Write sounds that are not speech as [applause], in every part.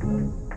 Thank you.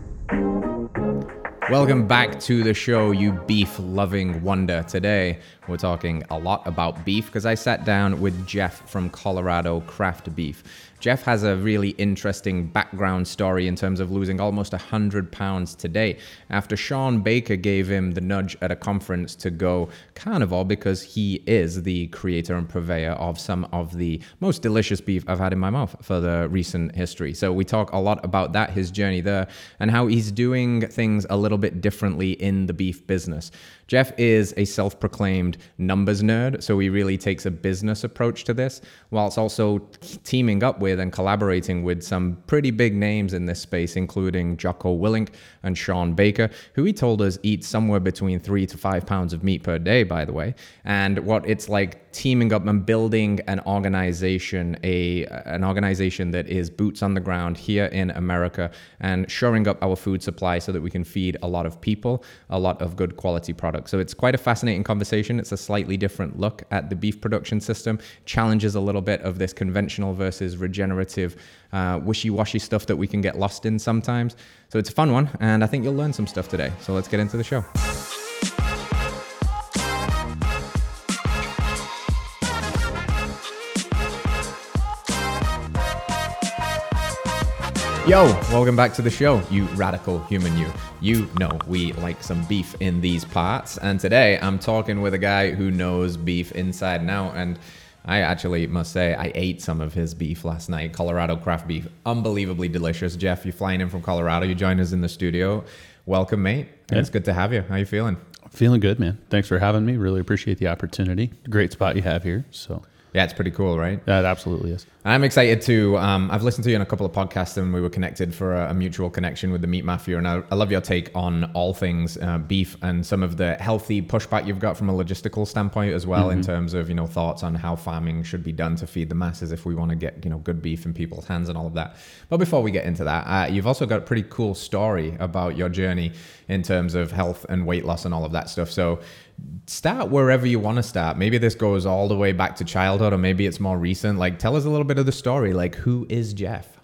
Welcome back to the show, you beef loving wonder. Today, we're talking a lot about beef because I sat down with Jeff from Colorado Craft Beef. Jeff has a really interesting background story in terms of losing almost 100 pounds today after Shawn Baker gave him the nudge at a conference to go carnivore because he is the creator and purveyor of some of the most delicious beef I've had in my mouth for the recent history. So we talk a lot about that, his journey there, and how he's doing things a little bit differently in the beef business. Jeff is a self proclaimed numbers nerd, so he really takes a business approach to this, whilst also teaming up with and collaborating with some pretty big names in this space, including Jocko Willink and Shawn Baker, who he told us eat somewhere between three to five pounds of meat per day, by the way, and what it's like teaming up and building an organization, a an organization that is boots on the ground here in America and shoring up our food supply so that we can feed a lot of people a lot of good quality products. So it's quite a fascinating conversation. It's a slightly different look at the beef production system, challenges a little bit of this conventional versus regenerative, uh, wishy-washy stuff that we can get lost in sometimes. So it's a fun one, and I think you'll learn some stuff today. So let's get into the show. Yo, welcome back to the show, you radical human you. You know we like some beef in these parts, and today I'm talking with a guy who knows beef inside and out, and I actually must say I ate some of his beef last night, Colorado craft beef. Unbelievably delicious. Jeff, you're flying in from Colorado. You joined us in the studio. Welcome, mate. Yeah. It's good to have you. How you feeling? Feeling good, man. Thanks for having me. Really appreciate the opportunity. Great spot you have here. So yeah, it's pretty cool, right? That absolutely is. I'm excited to. Um, I've listened to you in a couple of podcasts, and we were connected for a, a mutual connection with the Meat Mafia. And I, I love your take on all things uh, beef and some of the healthy pushback you've got from a logistical standpoint as well, mm-hmm. in terms of you know thoughts on how farming should be done to feed the masses if we want to get you know good beef in people's hands and all of that. But before we get into that, uh, you've also got a pretty cool story about your journey in terms of health and weight loss and all of that stuff. So start wherever you want to start. Maybe this goes all the way back to childhood, or maybe it's more recent. Like, tell us a little bit of the story. Like, who is Jeff?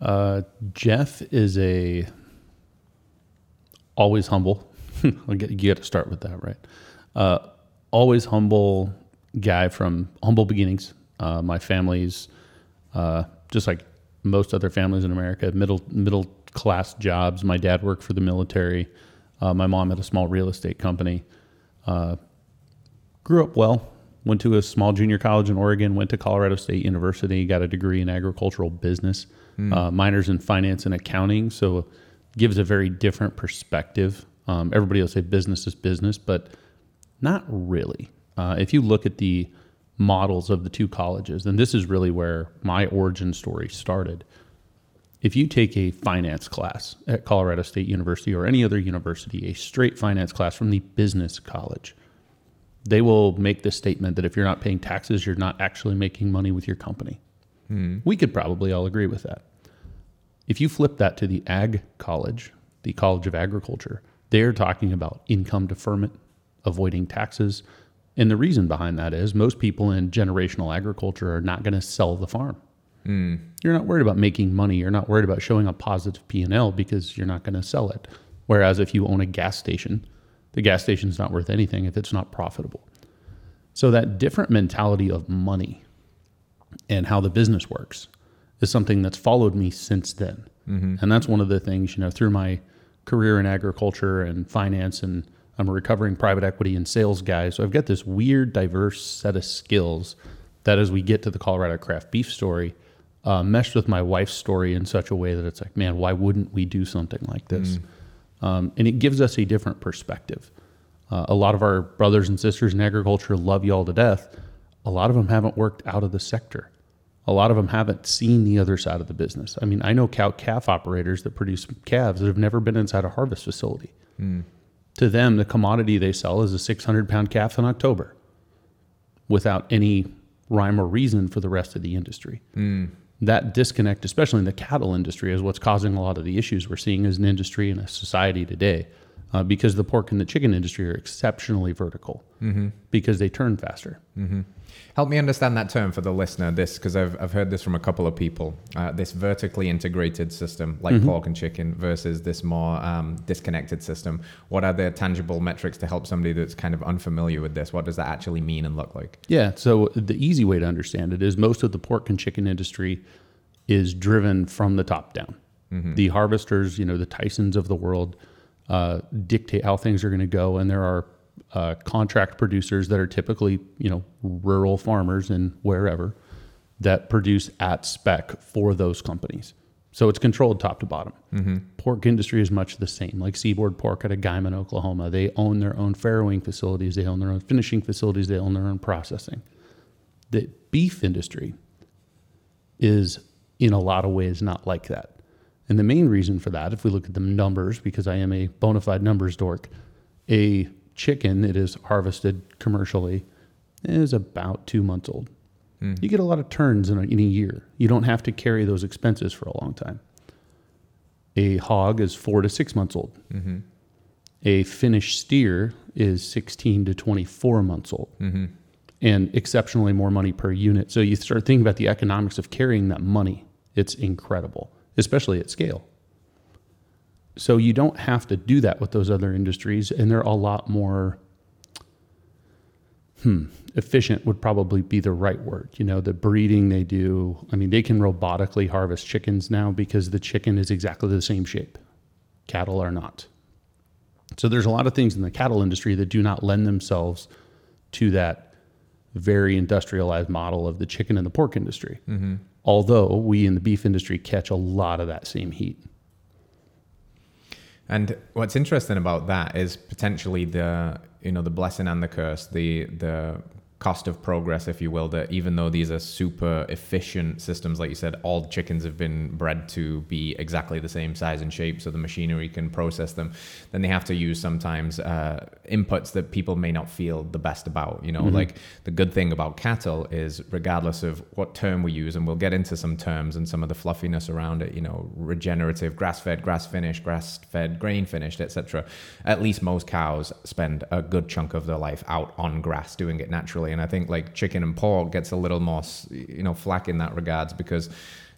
Uh, Jeff is a always humble. [laughs] you got to start with that, right? Uh, always humble guy from humble beginnings. Uh, my family's uh, just like most other families in America, middle middle class jobs. My dad worked for the military. Uh, my mom had a small real estate company. Uh, grew up well. Went to a small junior college in Oregon. Went to Colorado State University. Got a degree in agricultural business. Mm. Uh, minors in finance and accounting. So gives a very different perspective. Um, everybody will say business is business, but not really. Uh, if you look at the models of the two colleges, and this is really where my origin story started. If you take a finance class at Colorado State University or any other university, a straight finance class from the business college, they will make the statement that if you're not paying taxes, you're not actually making money with your company. Hmm. We could probably all agree with that. If you flip that to the ag college, the College of Agriculture, they're talking about income deferment, avoiding taxes. And the reason behind that is most people in generational agriculture are not going to sell the farm. Mm. You're not worried about making money. You're not worried about showing a positive P&L because you're not going to sell it. Whereas if you own a gas station, the gas station's not worth anything if it's not profitable. So that different mentality of money and how the business works is something that's followed me since then. Mm-hmm. And that's one of the things, you know, through my career in agriculture and finance and I'm a recovering private equity and sales guy. So I've got this weird diverse set of skills that as we get to the Colorado craft beef story, uh, meshed with my wife's story in such a way that it's like, man, why wouldn't we do something like this? Mm. Um, and it gives us a different perspective. Uh, a lot of our brothers and sisters in agriculture love y'all to death. A lot of them haven't worked out of the sector. A lot of them haven't seen the other side of the business. I mean, I know cow calf operators that produce calves that have never been inside a harvest facility. Mm. To them, the commodity they sell is a 600 pound calf in October without any rhyme or reason for the rest of the industry. Mm that disconnect, especially in the cattle industry, is what's causing a lot of the issues we're seeing as an industry and a society today. Uh, because the pork and the chicken industry are exceptionally vertical because they turn faster. Help me understand that term for the listener. This, because I've, I've heard this from a couple of people. Uh, this vertically integrated system, like pork and chicken, versus this more um, disconnected system. What are the tangible metrics to help somebody that's kind of unfamiliar with this? What does that actually mean and look like? Yeah. So the easy way to understand it is most of the pork and chicken industry is driven from the top down. The harvesters, you know, the Tysons of the world, uh, dictate how things are going to go, and there are uh, contract producers that are typically, you know, rural farmers and wherever that produce at spec for those companies. So it's controlled top to bottom. Pork industry is much the same. Like Seaboard Pork out of Guymon, Oklahoma, they own their own farrowing facilities, they own their own finishing facilities, they own their own processing. The beef industry is in a lot of ways not like that. And the main reason for that, if we look at the numbers, because I am a bona fide numbers dork, a chicken that is harvested commercially is about two months old. Hmm. You get a lot of turns in a, in a year. You don't have to carry those expenses for a long time. A hog is four to six months old. Mm-hmm. A finished steer is 16 to 24 months old mm-hmm. and exceptionally more money per unit. So you start thinking about the economics of carrying that money. It's incredible, especially at scale. So you don't have to do that with those other industries, and they're a lot more hmm, efficient would probably be the right word. You know, the breeding they do. I mean, they can robotically harvest chickens now because the chicken is exactly the same shape. Cattle are not. So there's a lot of things in the cattle industry that do not lend themselves to that very industrialized model of the chicken and the pork industry. Although we in the beef industry catch a lot of that same heat. And what's interesting about that is potentially the you know the blessing and the curse, the the cost of progress, if you will. That even though these are super efficient systems, like you said, all chickens have been bred to be exactly the same size and shape, so the machinery can process them. Then they have to use sometimes uh, inputs that people may not feel the best about. You know, like the good thing about cattle is regardless of what term we use, and we'll get into some terms and some of the fluffiness around it. You know, regenerative, grass-fed, grass-finished, grass-fed, grain-finished, etc. At least most cows spend a good chunk of their life out on grass doing it naturally, and I think like chicken and pork gets a little more, you know, flack in that regards because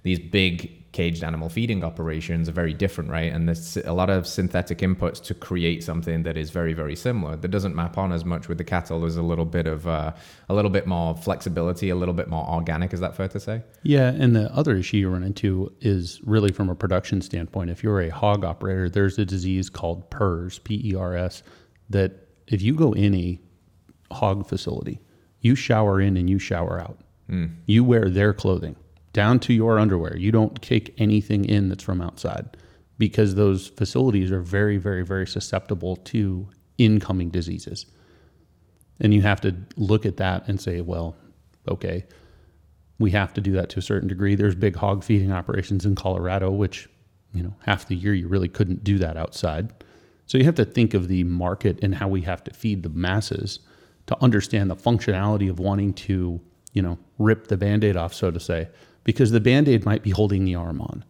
these big caged animal feeding operations are very different, right? And there's a lot of synthetic inputs to create something that is very, very similar. That doesn't map on as much with the cattle. There's a little bit of uh, a little bit more flexibility, a little bit more organic. Is that fair to say? Yeah, and the other issue you run into is really from a production standpoint. If you're a hog operator, there's a disease called PRRS, P E R S, that if you go in a hog facility, you shower in and you shower out. Hmm. You wear their clothing down to your underwear. You don't take anything in that's from outside because those facilities are very, very, very susceptible to incoming diseases. And you have to look at that and say, well, okay, we have to do that to a certain degree. There's big hog feeding operations in Colorado, which, you know, half the year you really couldn't do that outside. So you have to think of the market and how we have to feed the masses to understand the functionality of wanting to, you know, rip the band-aid off, so to say, because the band-aid might be holding the arm on.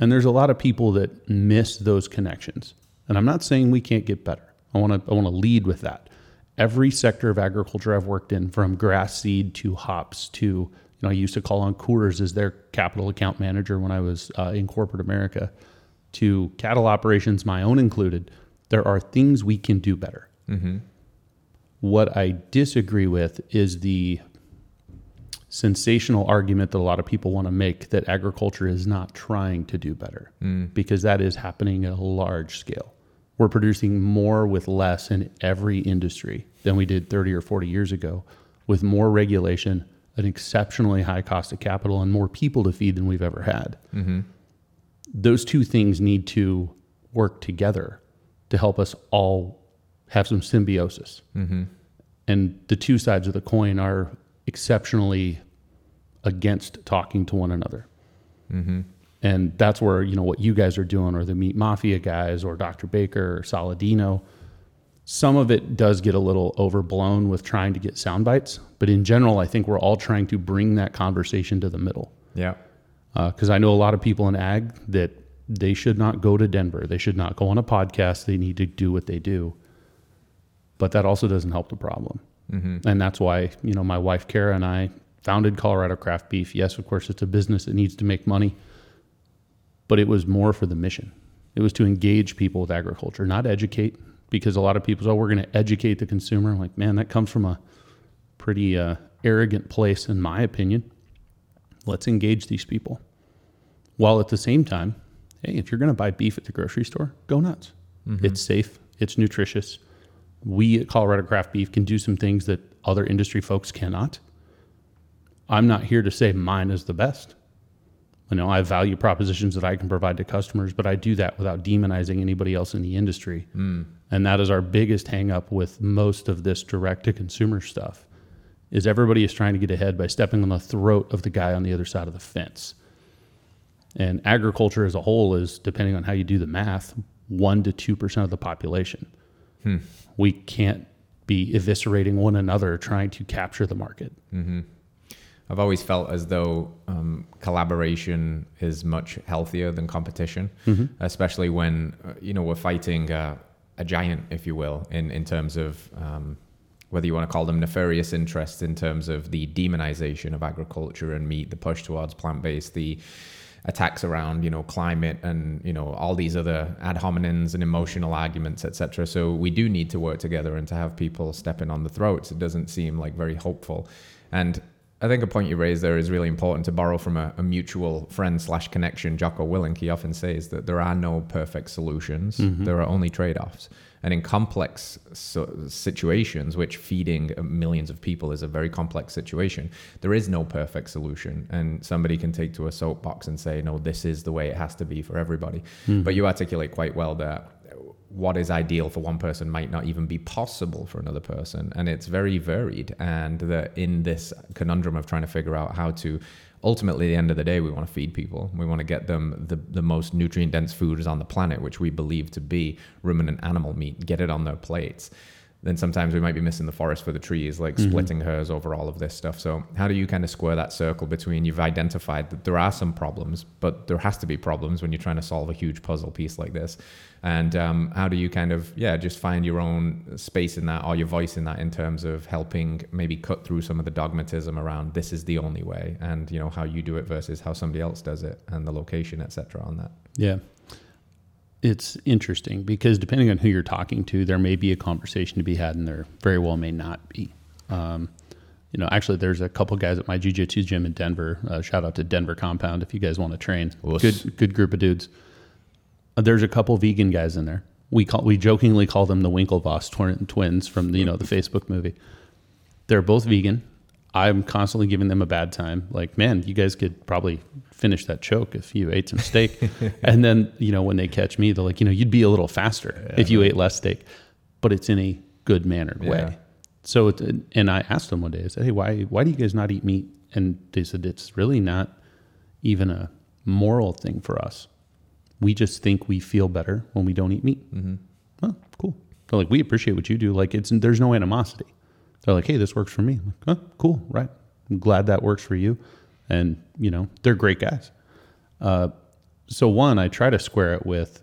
And there's a lot of people that miss those connections. And I'm not saying we can't get better. I want to I want to lead with that. Every sector of agriculture I've worked in, from grass seed to hops to you know, I used to call on Coors as their capital account manager when I was uh, in corporate America, to cattle operations, my own included. There are things we can do better. What I disagree with is the sensational argument that a lot of people want to make that agriculture is not trying to do better mm. because that is happening at a large scale. We're producing more with less in every industry than we did 30 or 40 years ago, with more regulation, an exceptionally high cost of capital, and more people to feed than we've ever had. Mm-hmm. Those two things need to work together to help us all have some symbiosis. Mm-hmm. And the two sides of the coin are exceptionally against talking to one another. Mm-hmm. And that's where, you know, what you guys are doing, or the Meat Mafia guys, or Dr. Baker, or Saladino, some of it does get a little overblown with trying to get sound bites. But in general, I think we're all trying to bring that conversation to the middle. Yeah. Uh, because I know a lot of people in ag that they should not go to Denver. They should not go on a podcast. They need to do what they do. But that also doesn't help the problem. Mm-hmm. And that's why, you know, my wife Kara and I founded Colorado Craft Beef. Yes, of course, it's a business that needs to make money, but it was more for the mission. It was to engage people with agriculture, not educate, because a lot of people say, oh, we're going to educate the consumer. I'm like, man, that comes from a pretty uh, arrogant place, in my opinion. Let's engage these people. While at the same time, hey, if you're going to buy beef at the grocery store, go nuts. Mm-hmm. It's safe, it's nutritious. We at Colorado Craft Beef can do some things that other industry folks cannot. I'm not here to say mine is the best. You know, I value propositions that I can provide to customers, but I do that without demonizing anybody else in the industry. Mm. And that is our biggest hangup with most of this direct to consumer stuff. Is everybody is trying to get ahead by stepping on the throat of the guy on the other side of the fence. And agriculture as a whole is, depending on how you do the math, one to two percent of the population. Hmm. We can't be eviscerating one another trying to capture the market. Mm-hmm. I've always felt as though um, collaboration is much healthier than competition, mm-hmm. especially when uh, you know we're fighting uh, a giant, if you will, in in terms of um, whether you want to call them nefarious interests in terms of the demonization of agriculture and meat, the push towards plant based, the attacks around you know climate and you know all these other ad hominems and emotional arguments etc so we do need to work together and to have people stepping on the throats it doesn't seem like very hopeful and I think a point you raised there is really important to borrow from a, a mutual friend slash connection. Jocko Willink, he often says that there are no perfect solutions. Mm-hmm. There are only trade-offs. And in complex so, situations, which feeding millions of people is a very complex situation, there is no perfect solution. And somebody can take to a soapbox and say, no, this is the way it has to be for everybody. Mm-hmm. But you articulate quite well that what is ideal for one person might not even be possible for another person and it's very varied and that in this conundrum of trying to figure out how to ultimately at the end of the day we want to feed people. We want to get them the, the most nutrient dense foods on the planet which we believe to be ruminant animal meat. Get it on their plates then sometimes we might be missing the forest for the trees, like mm-hmm. splitting hairs over all of this stuff. So, how do you kind of square that circle between you've identified that there are some problems, but there has to be problems when you're trying to solve a huge puzzle piece like this? And um, how do you kind of, yeah, just find your own space in that or your voice in that in terms of helping maybe cut through some of the dogmatism around this is the only way and, you know, how you do it versus how somebody else does it and the location, etc. on that? Yeah it's interesting because depending on who you're talking to, there may be a conversation to be had, and there very well may not be. Um, you know, actually, there's a couple guys at my jiu-jitsu gym in Denver. Uh, shout out to Denver Compound if you guys want to train. Good, good group of dudes. Uh, there's a couple vegan guys in there. We call we jokingly call them the Winklevoss twins from the, you know the Facebook movie. They're both vegan. I'm constantly giving them a bad time. Like, man, you guys could probably finish that choke if you ate some steak. [laughs] and then, you know, when they catch me, they're like, you know, you'd be a little faster yeah, if you ate less steak, but it's in a good mannered yeah. way. So, it, and I asked them one day, I said, hey, why, why do you guys not eat meat? And they said, it's really not even a moral thing for us. We just think we feel better when we don't eat meat. Mm-hmm. Oh, cool. They're like, we appreciate what you do. Like, it's, there's no animosity they're like, hey, this works for me. I'm like, oh, cool, right. I'm glad that works for you. And, you know, they're great guys. Uh, so, one, I try to square it with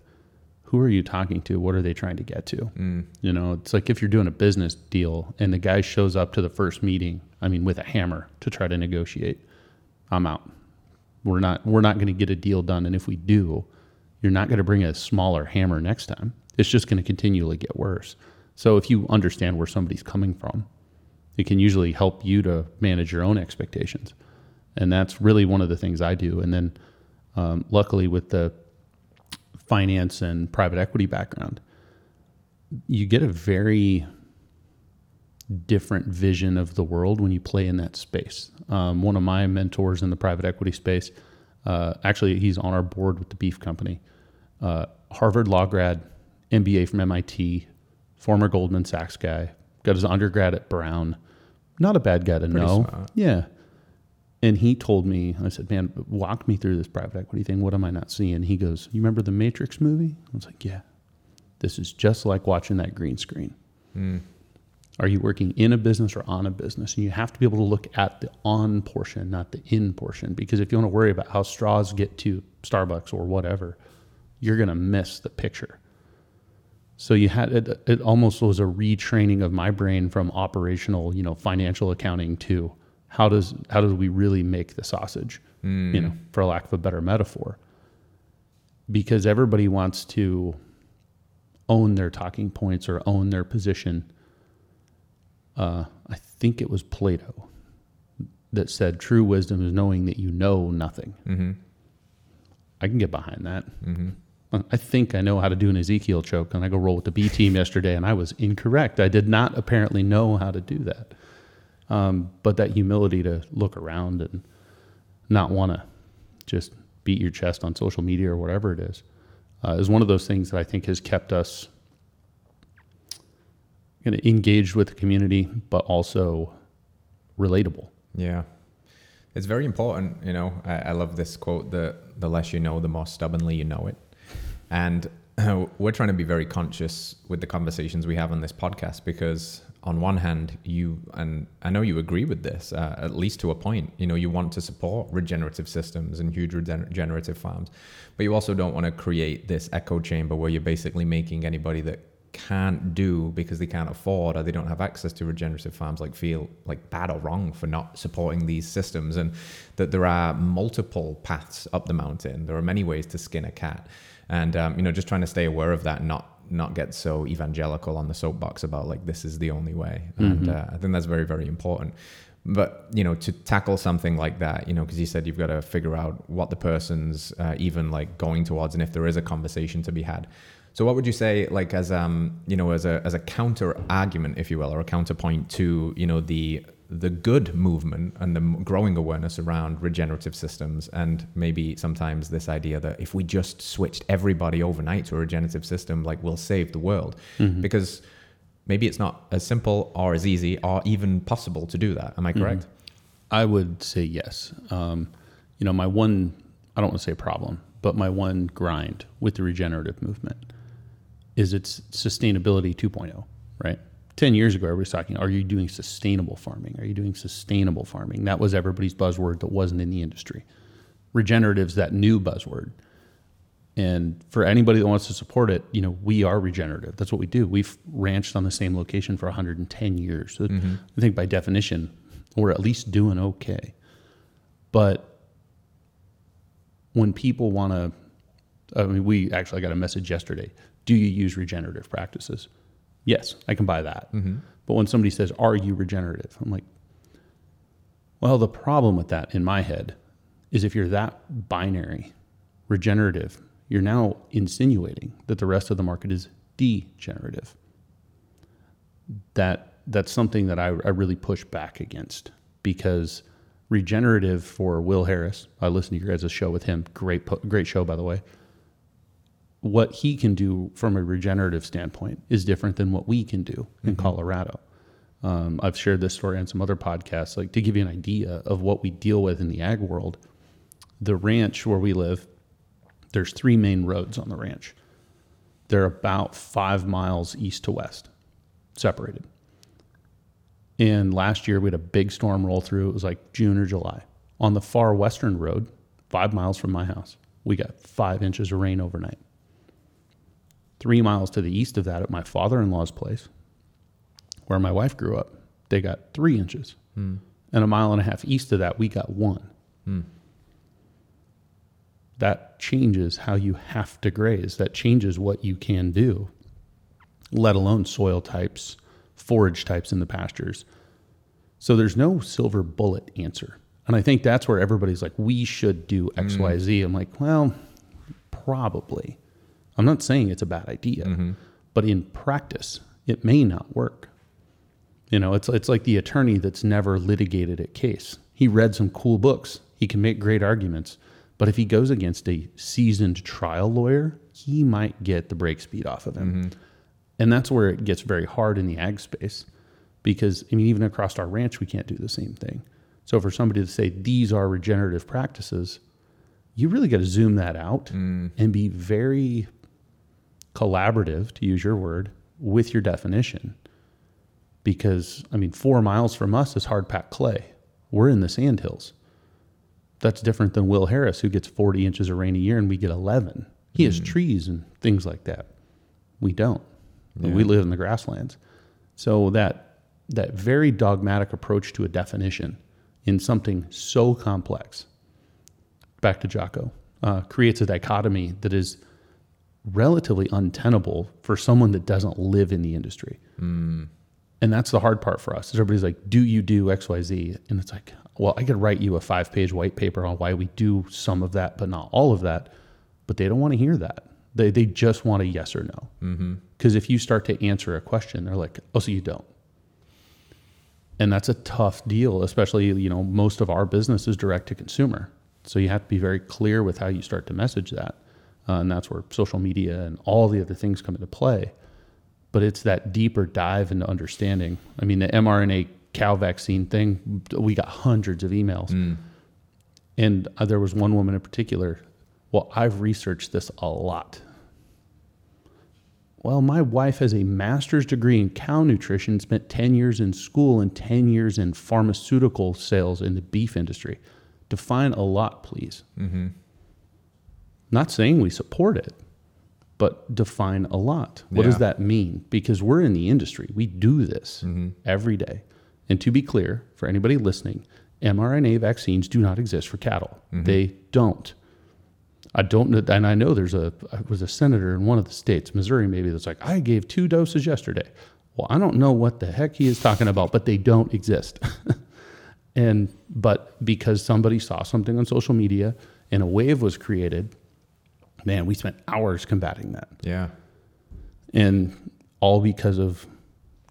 who are you talking to? What are they trying to get to? Mm. You know, it's like if you're doing a business deal and the guy shows up to the first meeting, I mean, with a hammer to try to negotiate, I'm out. We're not, we're not going to get a deal done. And if we do, you're not going to bring a smaller hammer next time. It's just going to continually get worse. So if you understand where somebody's coming from, it can usually help you to manage your own expectations. And that's really one of the things I do. And then, um, luckily, with the finance and private equity background, you get a very different vision of the world when you play in that space. Um, one of my mentors in the private equity space, uh, actually, he's on our board with the beef company, uh, Harvard law grad, MBA from MIT, former Goldman Sachs guy, got his undergrad at Brown. Not a bad guy to Pretty know. Smart. Yeah. And he told me, I said, man, walk me through this private equity thing. What am I not seeing? He goes, You remember the Matrix movie? I was like, Yeah. This is just like watching that green screen. Mm. Are you working in a business or on a business? And you have to be able to look at the on portion, not the in portion. Because if you want to worry about how straws get to Starbucks or whatever, you're going to miss the picture. So you had it, it almost was a retraining of my brain from operational, you know, financial accounting to how does how do we really make the sausage, Mm. you know, for lack of a better metaphor. Because everybody wants to own their talking points or own their position. Uh, I think it was Plato that said true wisdom is knowing that you know nothing. Mm-hmm. I can get behind that. Mm-hmm. I think I know how to do an Ezekiel choke, and I go roll with the B team yesterday, and I was incorrect. I did not apparently know how to do that. Um, but that humility to look around and not want to just beat your chest on social media or whatever it is, uh, is one of those things that I think has kept us kind of engaged with the community, but also relatable. Yeah. It's very important, you know. I, I love this quote the the less you know, the more stubbornly you know it. And [clears throat] we're trying to be very conscious with the conversations we have on this podcast because on one hand, you and I know you agree with this, uh, at least to a point. You know, you want to support regenerative systems and huge regenerative farms, but you also don't want to create this echo chamber where you're basically making anybody that can't do because they can't afford or they don't have access to regenerative farms like feel like bad or wrong for not supporting these systems and that there are multiple paths up the mountain there are many ways to skin a cat and um, you know just trying to stay aware of that not not get so evangelical on the soapbox about like this is the only way. And uh, i think that's very very important. But you know to tackle something like that you know because you said you've got to figure out what the person's uh, even like going towards and if there is a conversation to be had. So what would you say like as um you know as a as a counter argument if you will or a counterpoint to you know the the good movement and the growing awareness around regenerative systems and maybe sometimes this idea that if we just switched everybody overnight to a regenerative system like we'll save the world. Because maybe it's not as simple or as easy or even possible to do that. Am i correct? I would say yes. Um, you know, my one, I don't want to say problem, but my one grind with the regenerative movement is its sustainability 2.0, right? 10 years ago, everybody's talking, are you doing sustainable farming? Are you doing sustainable farming? That was everybody's buzzword that wasn't in the industry. Regenerative's that new buzzword. And for anybody that wants to support it, you know, we are regenerative. That's what we do. We've ranched on the same location for 110 years. So mm-hmm. I think by definition, we're at least doing okay. But when people want to, I mean, we actually got a message yesterday. Do you use regenerative practices? Yes, I can buy that. Mm-hmm. But when somebody says, Are you regenerative? I'm like, Well, the problem with that in my head is if you're that binary, regenerative, you're now insinuating that the rest of the market is degenerative. That that's something that I, I really push back against because regenerative for Will Harris. I listened to your guys' show with him. Great, great show, by the way. What he can do from a regenerative standpoint is different than what we can do in Colorado. Um, I've shared this story on some other podcasts. Like to give you an idea of what we deal with in the ag world, the ranch where we live, there's three main roads on the ranch. They're about five miles east to west, separated. And last year we had a big storm roll through. It was like June or July. On the far western road, five miles from my house, we got five inches of rain overnight. Three miles to the east of that, at my father in law's place, where my wife grew up, they got three inches. Hmm. And a mile and a half east of that, we got one. Hmm. That changes how you have to graze. That changes what you can do, let alone soil types, forage types in the pastures. So there's no silver bullet answer. And I think that's where everybody's like, we should do X, Y, hmm. Z. I'm like, well, probably. I'm not saying it's a bad idea, mm-hmm. but in practice, it may not work. You know, it's it's like the attorney that's never litigated a case. He read some cool books. He can make great arguments, but if he goes against a seasoned trial lawyer, he might get the break speed off of him. Mm-hmm. And that's where it gets very hard in the ag space because I mean even across our ranch we can't do the same thing. So for somebody to say these are regenerative practices, you really got to zoom that out mm. and be very collaborative, to use your word, with your definition. Because, I mean, four miles from us is hard packed clay. We're in the sandhills. That's different than Will Harris, who gets 40 inches of rain a year and we get 11. He has trees and things like that. We don't. We live in the grasslands. So that that very dogmatic approach to a definition in something so complex, back to Jocko, uh, creates a dichotomy that is relatively untenable for someone that doesn't live in the industry. Hmm. And that's the hard part for us. Is everybody's like, "Do you do X, Y, Z?" And it's like, well, I could write you a five-page white paper on why we do some of that, but not all of that. But they don't want to hear that. They they just want a yes or no. Mm-hmm. Because if you start to answer a question, they're like, "Oh, so you don't." And that's a tough deal, especially you know most of our business is direct to consumer, so you have to be very clear with how you start to message that, uh, and that's where social media and all the other things come into play. But it's that deeper dive into understanding. I mean, the mRNA cow vaccine thing, we got hundreds of emails, and uh, there was one woman in particular. Well, I've researched this a lot. Well, my wife has a master's degree in cow nutrition, spent 10 years in school and 10 years in pharmaceutical sales in the beef industry. Define a lot, please. Not saying we support it, but define a lot. What does that mean? Because we're in the industry, we do this mm-hmm. every day. And to be clear, for anybody listening, mRNA vaccines do not exist for cattle. Mm-hmm. They don't. I don't know, and I know there's a I was a senator in one of the states, Missouri maybe, that's like, I gave two doses yesterday. Well, I don't know what the heck he is talking about, but they don't exist. [laughs] and but because somebody saw something on social media and a wave was created, man, we spent hours combating that. Yeah. And all because of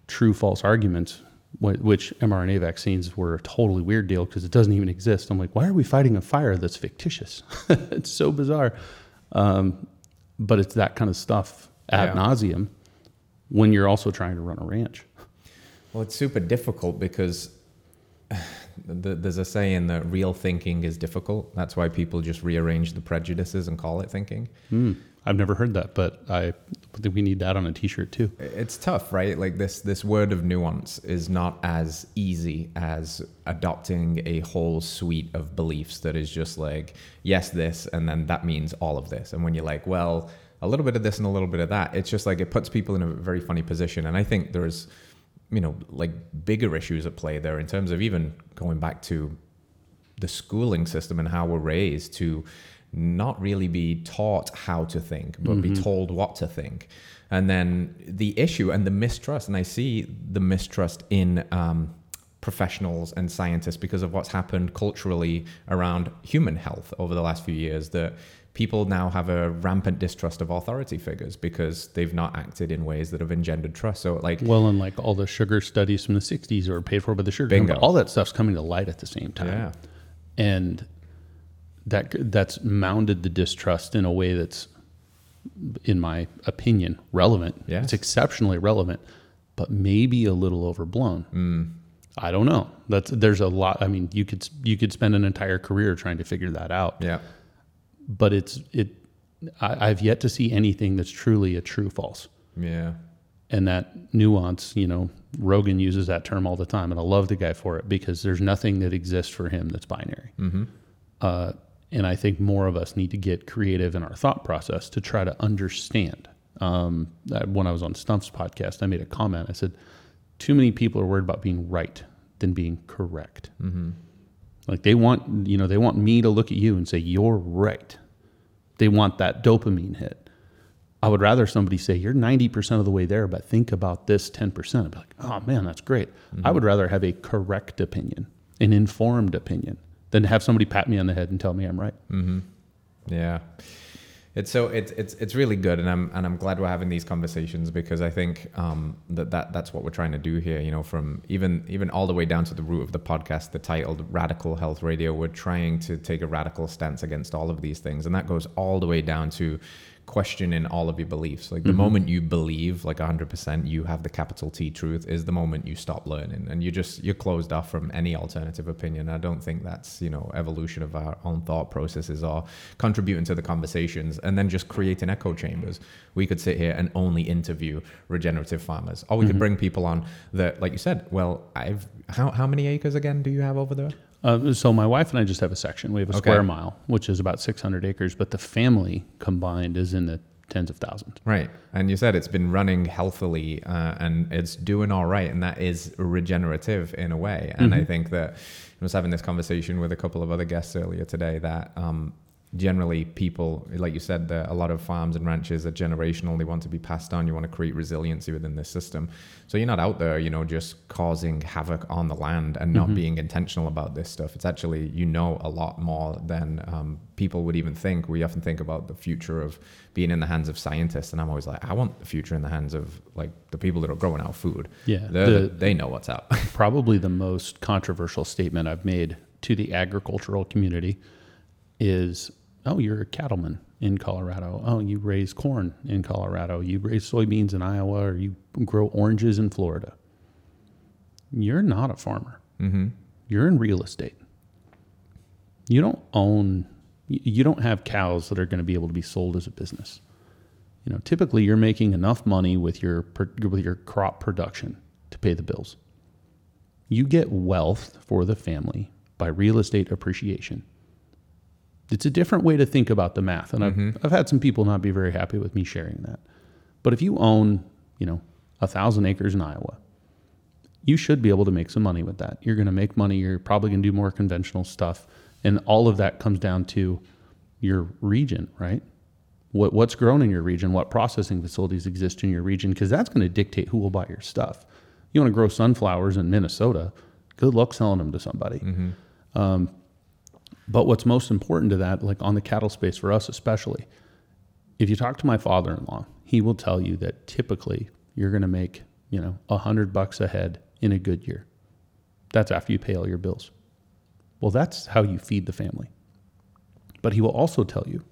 true false arguments, which mRNA vaccines were a totally weird deal because it doesn't even exist. I'm like, why are we fighting a fire that's fictitious? [laughs] it's so bizarre. Um, but it's that kind of stuff ad Yeah. nauseum when you're also trying to run a ranch. Well, it's super difficult because there's a saying that real thinking is difficult. That's why people just rearrange the prejudices and call it thinking. Hmm. I've never heard that, but I think we need that on a T-shirt too. It's tough, right? Like this this word of nuance is not as easy as adopting a whole suite of beliefs that is just like yes this and then that means all of this. And when you're like, well, a little bit of this and a little bit of that, it's just like it puts people in a very funny position. And I think there's you know, like bigger issues at play there in terms of even going back to the schooling system and how we're raised to not really be taught how to think, but be told what to think. And then the issue and the mistrust, and I see the mistrust in um, professionals and scientists because of what's happened culturally around human health over the last few years. That people now have a rampant distrust of authority figures because they've not acted in ways that have engendered trust. So, like, Well, and like all the sugar studies from the '60s are paid for by the sugar Bingo. company. All that stuff's coming to light at the same time. yeah, and that that's mounded the distrust in a way that's in my opinion relevant Yes. it's exceptionally relevant but maybe a little overblown Hmm. i don't know that's there's a lot i mean you could you could spend an entire career trying to figure that out yeah, but it's it I, i've yet to see anything that's truly a true false yeah, and that nuance, you know, Rogan uses that term all the time, and I love the guy for it because there's nothing that exists for him that's binary. Mm-hmm. Uh, and I think more of us need to get creative in our thought process to try to understand. Um, that when I was on Stump's podcast, I made a comment. I said, "Too many people are worried about being right than being correct. Mm-hmm. Like they want, you know, they want me to look at you and say you're right. They want that dopamine hit." I would rather somebody say, You're 90% of the way there, but think about this 10%. I'd be like, Oh man, that's great. I would rather have a correct opinion, an informed opinion, than have somebody pat me on the head and tell me I'm right. Mm-hmm. Yeah. It's so it's it's it's really good, and I'm and I'm glad we're having these conversations because I think um, that that that's what we're trying to do here. You know, from even even all the way down to the root of the podcast, the titled "Radical Health Radio." We're trying to take a radical stance against all of these things, and that goes all the way down to questioning all of your beliefs. Like the mm-hmm. moment you believe, like 100%, you have the capital T truth, is the moment you stop learning, and you just you're closed off from any alternative opinion. I don't think that's you know evolution of our own thought processes or contributing to the conversations, and then just creating echo chambers. We could sit here and only interview regenerative farmers, or we could mm-hmm. bring people on that, like you said. Well, I've how how many acres again do you have over there? Uh, so my wife and I just have a section. We have a Okay. square mile, which is about 600 acres, but the family combined is in the tens of thousands. Right. And you said it's been running healthily uh, and it's doing all right. And that is regenerative in a way. And I think that I was having this conversation with a couple of other guests earlier today that um, generally people, like you said, that a lot of farms and ranches are generational. They want to be passed on. You want to create resiliency within this system. So you're not out there, you know, just causing havoc on the land and not being intentional about this stuff. It's actually, you know, a lot more than um, people would even think. We often think about the future of being in the hands of scientists. And I'm always like, I want the future in the hands of like the people that are growing our food. Yeah, the- they know what's up. [laughs] Probably the most controversial statement I've made to the agricultural community is, "Oh, you're a cattleman in Colorado. Oh, you raise corn in Colorado. You raise soybeans in Iowa, or you grow oranges in Florida. You're not a farmer. mm-hmm. You're in real estate. You don't own. You don't have cows that are going to be able to be sold as a business. You know, typically you're making enough money with your with your crop production to pay the bills. You get wealth for the family by real estate appreciation. It's a different way to think about the math, and I've, I've had some people not be very happy with me sharing that. But if you own, you know, a thousand acres in Iowa, you should be able to make some money with that. You're going to make money. You're probably going to do more conventional stuff, and all of that comes down to your region, right? What what's grown in your region? What processing facilities exist in your region? Because that's going to dictate who will buy your stuff. You want to grow sunflowers in Minnesota? Good luck selling them to somebody. Um, but what's most important to that, like on the cattle space for us especially, if you talk to my father-in-law, he will tell you that typically you're going to make, you know, a hundred bucks a head in a good year. That's after you pay all your bills. Well, that's how you feed the family. But he will also tell you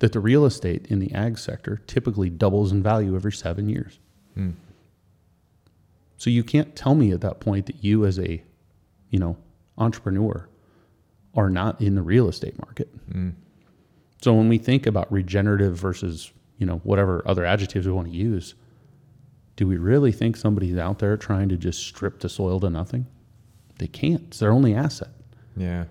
that the real estate in the ag sector typically doubles in value every seven years. Hmm. So you can't tell me at that point that you as a, you know, entrepreneur are not in the real estate market. Mm. So when we think about regenerative versus, you know, whatever other adjectives we want to use, do we really think somebody's out there trying to just strip the soil to nothing? They can't. It's their only asset. Yeah.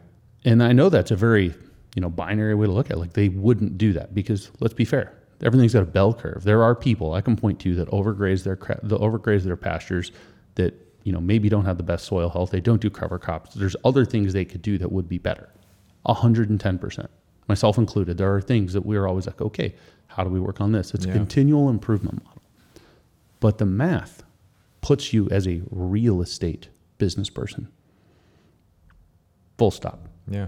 And I know that's a very, you know, binary way to look at it. Like they wouldn't do that because let's be fair. Everything's got a bell curve. There are people I can point to that overgraze their cra- the overgraze their pastures that, you know, maybe don't have the best soil health. They don't do cover crops. There's other things they could do that would be better. 110%. Myself included. There are things that we're always like, okay, how do we work on this? It's Yeah. a continual improvement model. But the math puts you as a real estate business person. Full stop. Yeah.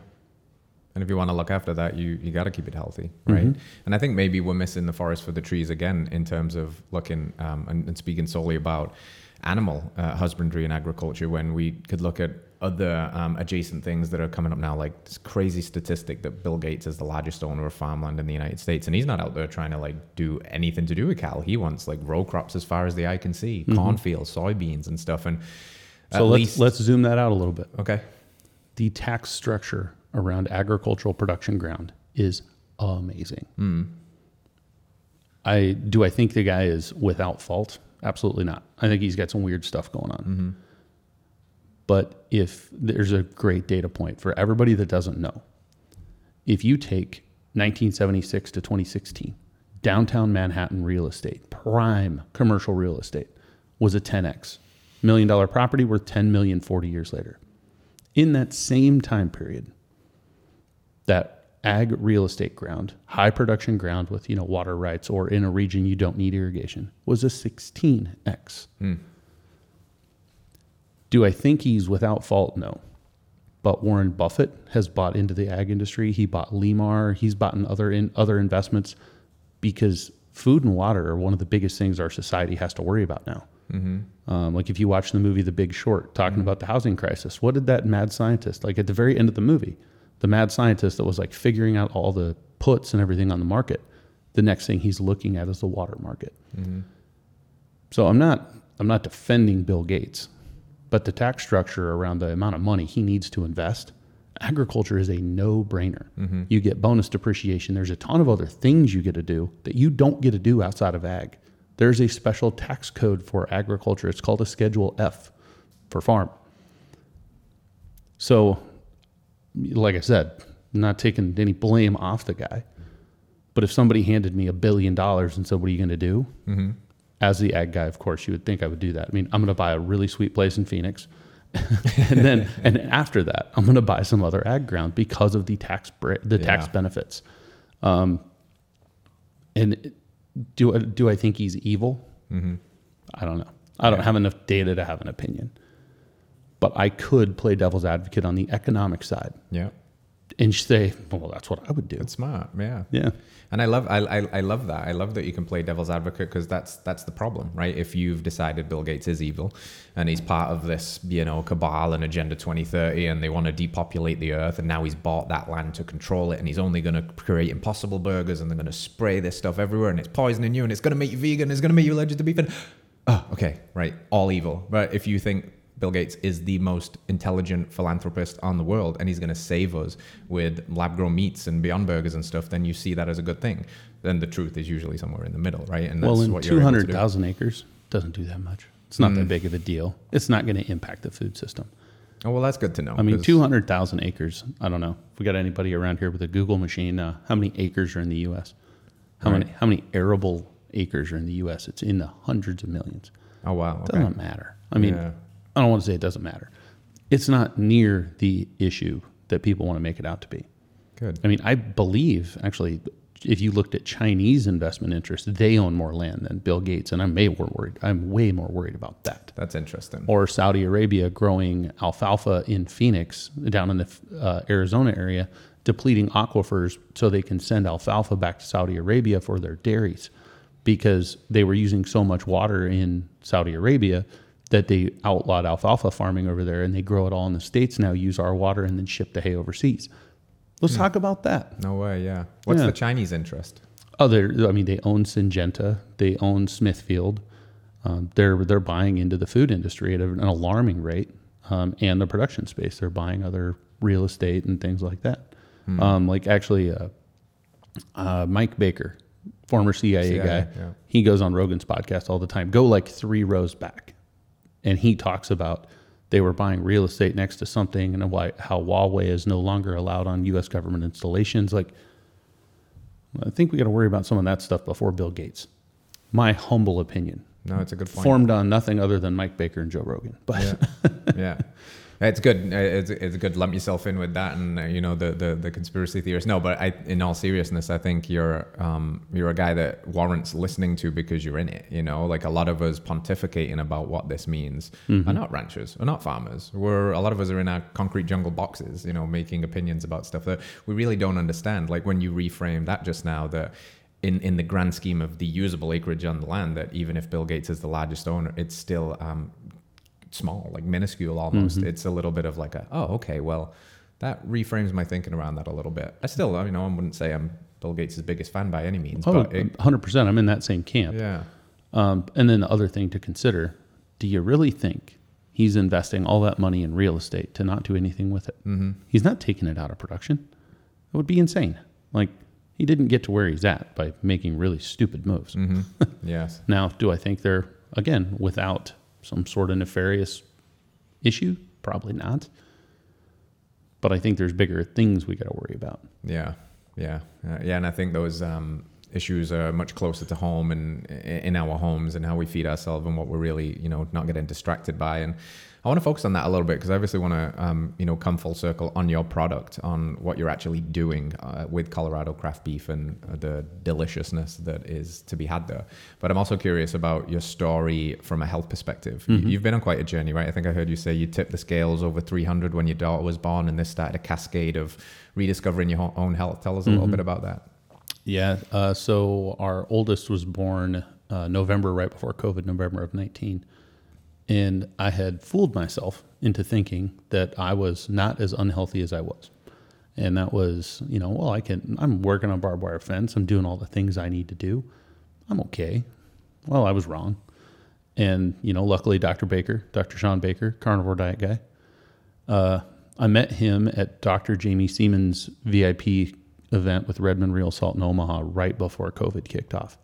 And if you want to look after that, you, you got to keep it healthy, right? Mhm. And I think maybe we're missing the forest for the trees again in terms of looking um, and, and speaking solely about animal uh, husbandry and agriculture when we could look at other um, adjacent things that are coming up now, like this crazy statistic that Bill Gates is the largest owner of farmland in the United States, and he's not out there trying to like do anything to do with cattle. He wants like row crops as far as the eye can see, cornfields, soybeans, and stuff. And So let's least, let's zoom that out a little bit. okay, The tax structure around agricultural production ground is amazing. I do I think the guy is without fault? Absolutely not. I think he's got some weird stuff going on. Mm-hmm. But if there's a great data point for everybody that doesn't know, if you take 1976 to 2016, downtown Manhattan real estate, prime commercial real estate, was a 10x. Million dollar property worth 10 million 40 years later. In that same time period, that ag real estate ground, high production ground with you know water rights or in a region you don't need irrigation, was a 16x. Hmm. Do I think he's without fault? No. But Warren Buffett has bought into the ag industry. He bought Lemar. He's bought in other in other investments because food and water are one of the biggest things our society has to worry about now. Mm-hmm. Um, like if you watch the movie The Big Short, talking mm-hmm. about the housing crisis, what did that mad scientist like at the very end of the movie? The mad scientist that was like figuring out all the puts and everything on the market. The next thing he's looking at is the water market. Mm-hmm. So I'm not I'm not defending Bill Gates, but the tax structure around the amount of money he needs to invest, agriculture is a no-brainer. Mm-hmm. You get bonus depreciation. There's a ton of other things you get to do that you don't get to do outside of ag. There's a special tax code for agriculture. It's called a Schedule F for farm. So like I said, not taking any blame off the guy. But if somebody handed me a billion dollars and said, "What are you going to do?" Mm-hmm. As the ag guy, of course, you would think I would do that. I mean, I'm going to buy a really sweet place in Phoenix, [laughs] and then [laughs] and after that, I'm going to buy some other ag ground because of the tax the tax benefits. Um, and do I- do I think he's evil? Mm-hmm. I don't know. I don't Yeah. have enough data to have an opinion. But I could play devil's advocate on the economic side Yeah. and say, well, that's what I would do. It's smart. Yeah. Yeah. And I love I, I, I love that. I love that you can play devil's advocate because that's that's the problem, right? If you've decided Bill Gates is evil and he's part of this, you know, cabal and Agenda 2030 and they want to depopulate the earth and now he's bought that land to control it and he's only going to create impossible burgers and they're going to spray this stuff everywhere and it's poisoning you and it's going to make you vegan, it's going to make you allergic to beef and oh, okay, right, all evil. But if you think Bill Gates is the most intelligent philanthropist on the world and he's going to save us with lab grown meats and beyond burgers and stuff, then you see that as a good thing. Then the truth is usually somewhere in the middle, right? And that's well, in what you're able to do. 200,000 acres, doesn't do that much. It's not Mm. that big of a deal. It's not going to impact the food system. Oh, well, that's good to know. I mean, 200,000 acres. I don't know. If we got anybody around here with a Google machine, uh, how many acres are in the U.S.? How Right. many how many arable acres are in the U.S.? It's in the hundreds of millions. Oh, wow. It Okay. doesn't matter. I mean, Yeah. I don't want to say it doesn't matter. It's not near the issue that people want to make it out to be. Good. I mean, I believe actually, if you looked at Chinese investment interests, they own more land than Bill Gates, and I'm way more worried. I'm way more worried about that. That's interesting. Or Saudi Arabia growing alfalfa in Phoenix, down in the uh, Arizona area, depleting aquifers so they can send alfalfa back to Saudi Arabia for their dairies, because they were using so much water in Saudi Arabia that they outlawed alfalfa farming over there, and they grow it all in the states now. Use our water and then ship the hay overseas. Let's talk about that. no way, yeah. What's Yeah. the Chinese interest? Oh, they're, I mean, they own Syngenta, they own Smithfield. Um, they're they're buying into the food industry at an alarming rate, um, and the production space. They're buying other real estate and things like that. Um, like actually, uh, uh, Mike Baker, former CIA, CIA, guy, yeah. he goes on Rogan's podcast all the time. Go like three rows back, and he talks about they were buying real estate next to something and why how Huawei is no longer allowed on U.S. government installations. Like, I think we got to worry about some of that stuff before Bill Gates. My humble opinion, No, it's a good point. formed on nothing other than Mike Baker and Joe Rogan. But yeah, [laughs] yeah. It's good. It's, it's good. Lump yourself in with that, and uh, you know the, the, the conspiracy theorists. No, but I, in all seriousness, I think you're um, you're a guy that warrants listening to because you're in it. You know, like a lot of us pontificating about what this means are not ranchers, we're not farmers. We're a lot of us are in our concrete jungle boxes. You know, making opinions about stuff that we really don't understand. Like when you reframe that just now, that in, in the grand scheme of the usable acreage on the land, that even if Bill Gates is the largest owner, it's still um, small, like minuscule almost. It's a little bit of like a, oh, okay, well, that reframes my thinking around that a little bit. I still, you know, I wouldn't say I'm Bill Gates' biggest fan by any means, oh, but it, 100%. I'm in that same camp. yeah. Um, and then the other thing to consider do you really think he's investing all that money in real estate to not do anything with it? Mm-hmm. He's not taking it out of production. It would be insane. Like, he didn't get to where he's at by making really stupid moves. Mm-hmm. [laughs] yes. Now, do I think they're, again, without some sort of nefarious issue? Probably not. But I think there's bigger things we got to worry about. Yeah, yeah, uh, yeah, and I think those um, issues are much closer to home and in our homes and how we feed ourselves and what we're really, you know, not getting distracted by. And I want to focus on that a little bit because I obviously want to, um, you know, come full circle on your product, on what you're actually doing uh, with Colorado craft beef and uh, the deliciousness that is to be had there. But I'm also curious about your story from a health perspective. You- You've been on quite a journey, right? I think I heard you say you tipped the scales over 300 when your daughter was born, and this started a cascade of rediscovering your own health. Tell us a little bit about that. Yeah. Uh, so our oldest was born uh, November, right before COVID, November of 19. And I had fooled myself into thinking that I was not as unhealthy as I was. And that was, you know, well, I can, I'm working on barbed wire fence. I'm doing all the things I need to do. I'm okay. Well, I was wrong. And, you know, luckily, Dr. Baker, Dr. Shawn Baker, carnivore diet guy, uh, I met him at Dr. Jaime Seeman's VIP event with Redmond Real Salt in Omaha right before COVID kicked off.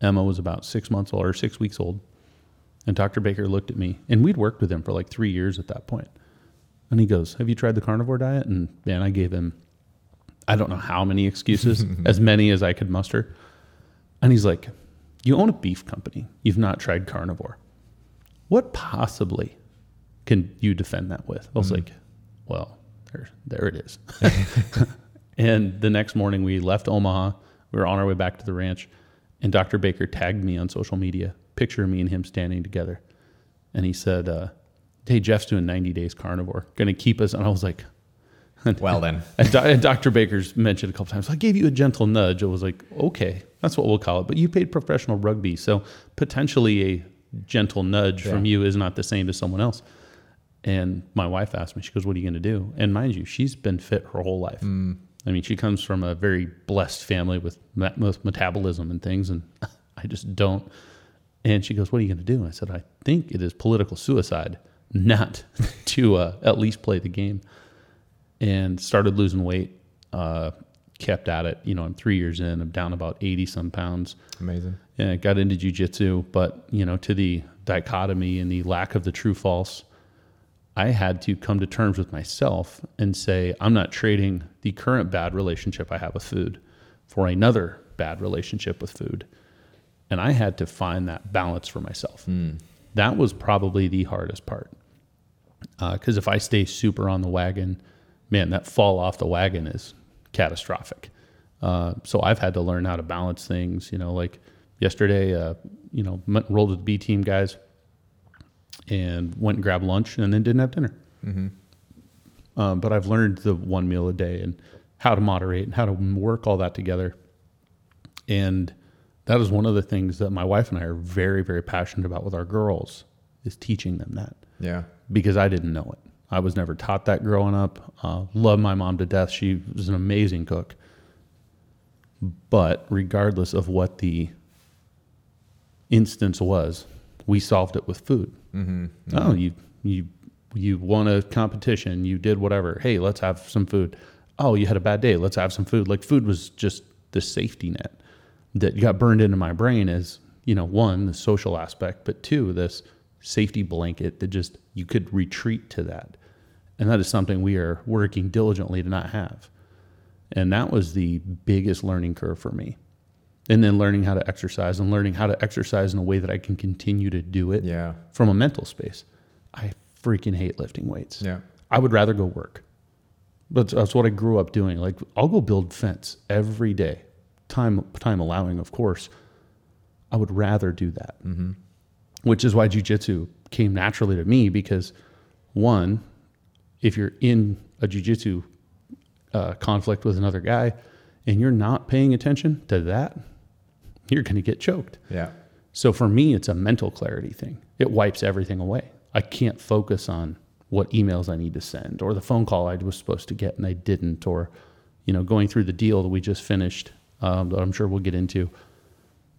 Emma was about six months old or six weeks old. And Dr. Baker looked at me, and we'd worked with him for like three years at that point. And he goes, Have you tried the carnivore diet? And man, I gave him, I don't know how many excuses, [laughs] as many as I could muster. And he's like, You own a beef company. You've not tried carnivore. What possibly can you defend that with? I was mm-hmm. like, Well, there, there it is. [laughs] and the next morning we left Omaha. We were on our way back to the ranch. And Dr. Baker tagged me on social media, picture of me and him standing together. And he said, uh, Hey, Jeff's doing 90 days carnivore, going to keep us. And I was like, [laughs] Well, then. [laughs] and, Dr. Baker's mentioned a couple times, I gave you a gentle nudge. I was like, okay, that's what we'll call it. But you paid professional rugby. So potentially a gentle nudge from you is not the same as someone else. And my wife asked me, she goes, What are you going to do? And mind you, she's been fit her whole life. I mean, she comes from a very blessed family with metabolism and things. And [laughs] I just don't. And she goes, What are you going to do? And I said, I think it is political suicide not [laughs] to uh, at least play the game. And started losing weight, uh, kept at it. You know, I'm three years in, I'm down about 80 some pounds. Amazing. Yeah, got into jujitsu, but you know, to the dichotomy and the lack of the true false, I had to come to terms with myself and say, I'm not trading the current bad relationship I have with food for another bad relationship with food. And I had to find that balance for myself. That was probably the hardest part. Because if I stay super on the wagon, man, that fall off the wagon is catastrophic. Uh, so I've had to learn how to balance things. You know, like yesterday, uh, you know, rolled with the B team guys and went and grabbed lunch and then didn't have dinner. Um, but I've learned the one meal a day and how to moderate and how to work all that together. And that is one of the things that my wife and I are very, very passionate about with our girls is teaching them that Yeah. because I didn't know it. I was never taught that growing up. Uh, love my mom to death. She was an amazing cook. But regardless of what the instance was, we solved it with food. Mm-hmm. Oh, you you you won a competition. You did whatever. Hey, let's have some food. Oh, you had a bad day. Let's have some food. Like food was just the safety net that got burned into my brain is, you know one the social aspect, but two this safety blanket that just you could retreat to that, and that is something we are working diligently to not have. And that was the biggest learning curve for me. And then learning how to exercise and learning how to exercise in a way that I can continue to do it Yeah. from a mental space. I freaking hate lifting weights. Yeah. I would rather go work. But that's what I grew up doing. Like I'll go build fence every day, time time allowing, of course. I would rather do that, mm-hmm. which is why jujitsu came naturally to me because, one, if you're in a jujitsu uh, conflict with another guy and you're not paying attention to that, you're going to get choked. Yeah. So for me, it's a mental clarity thing. It wipes everything away. I can't focus on what emails I need to send or the phone call I was supposed to get and I didn't, or you know, going through the deal that we just finished um, that I'm sure we'll get into.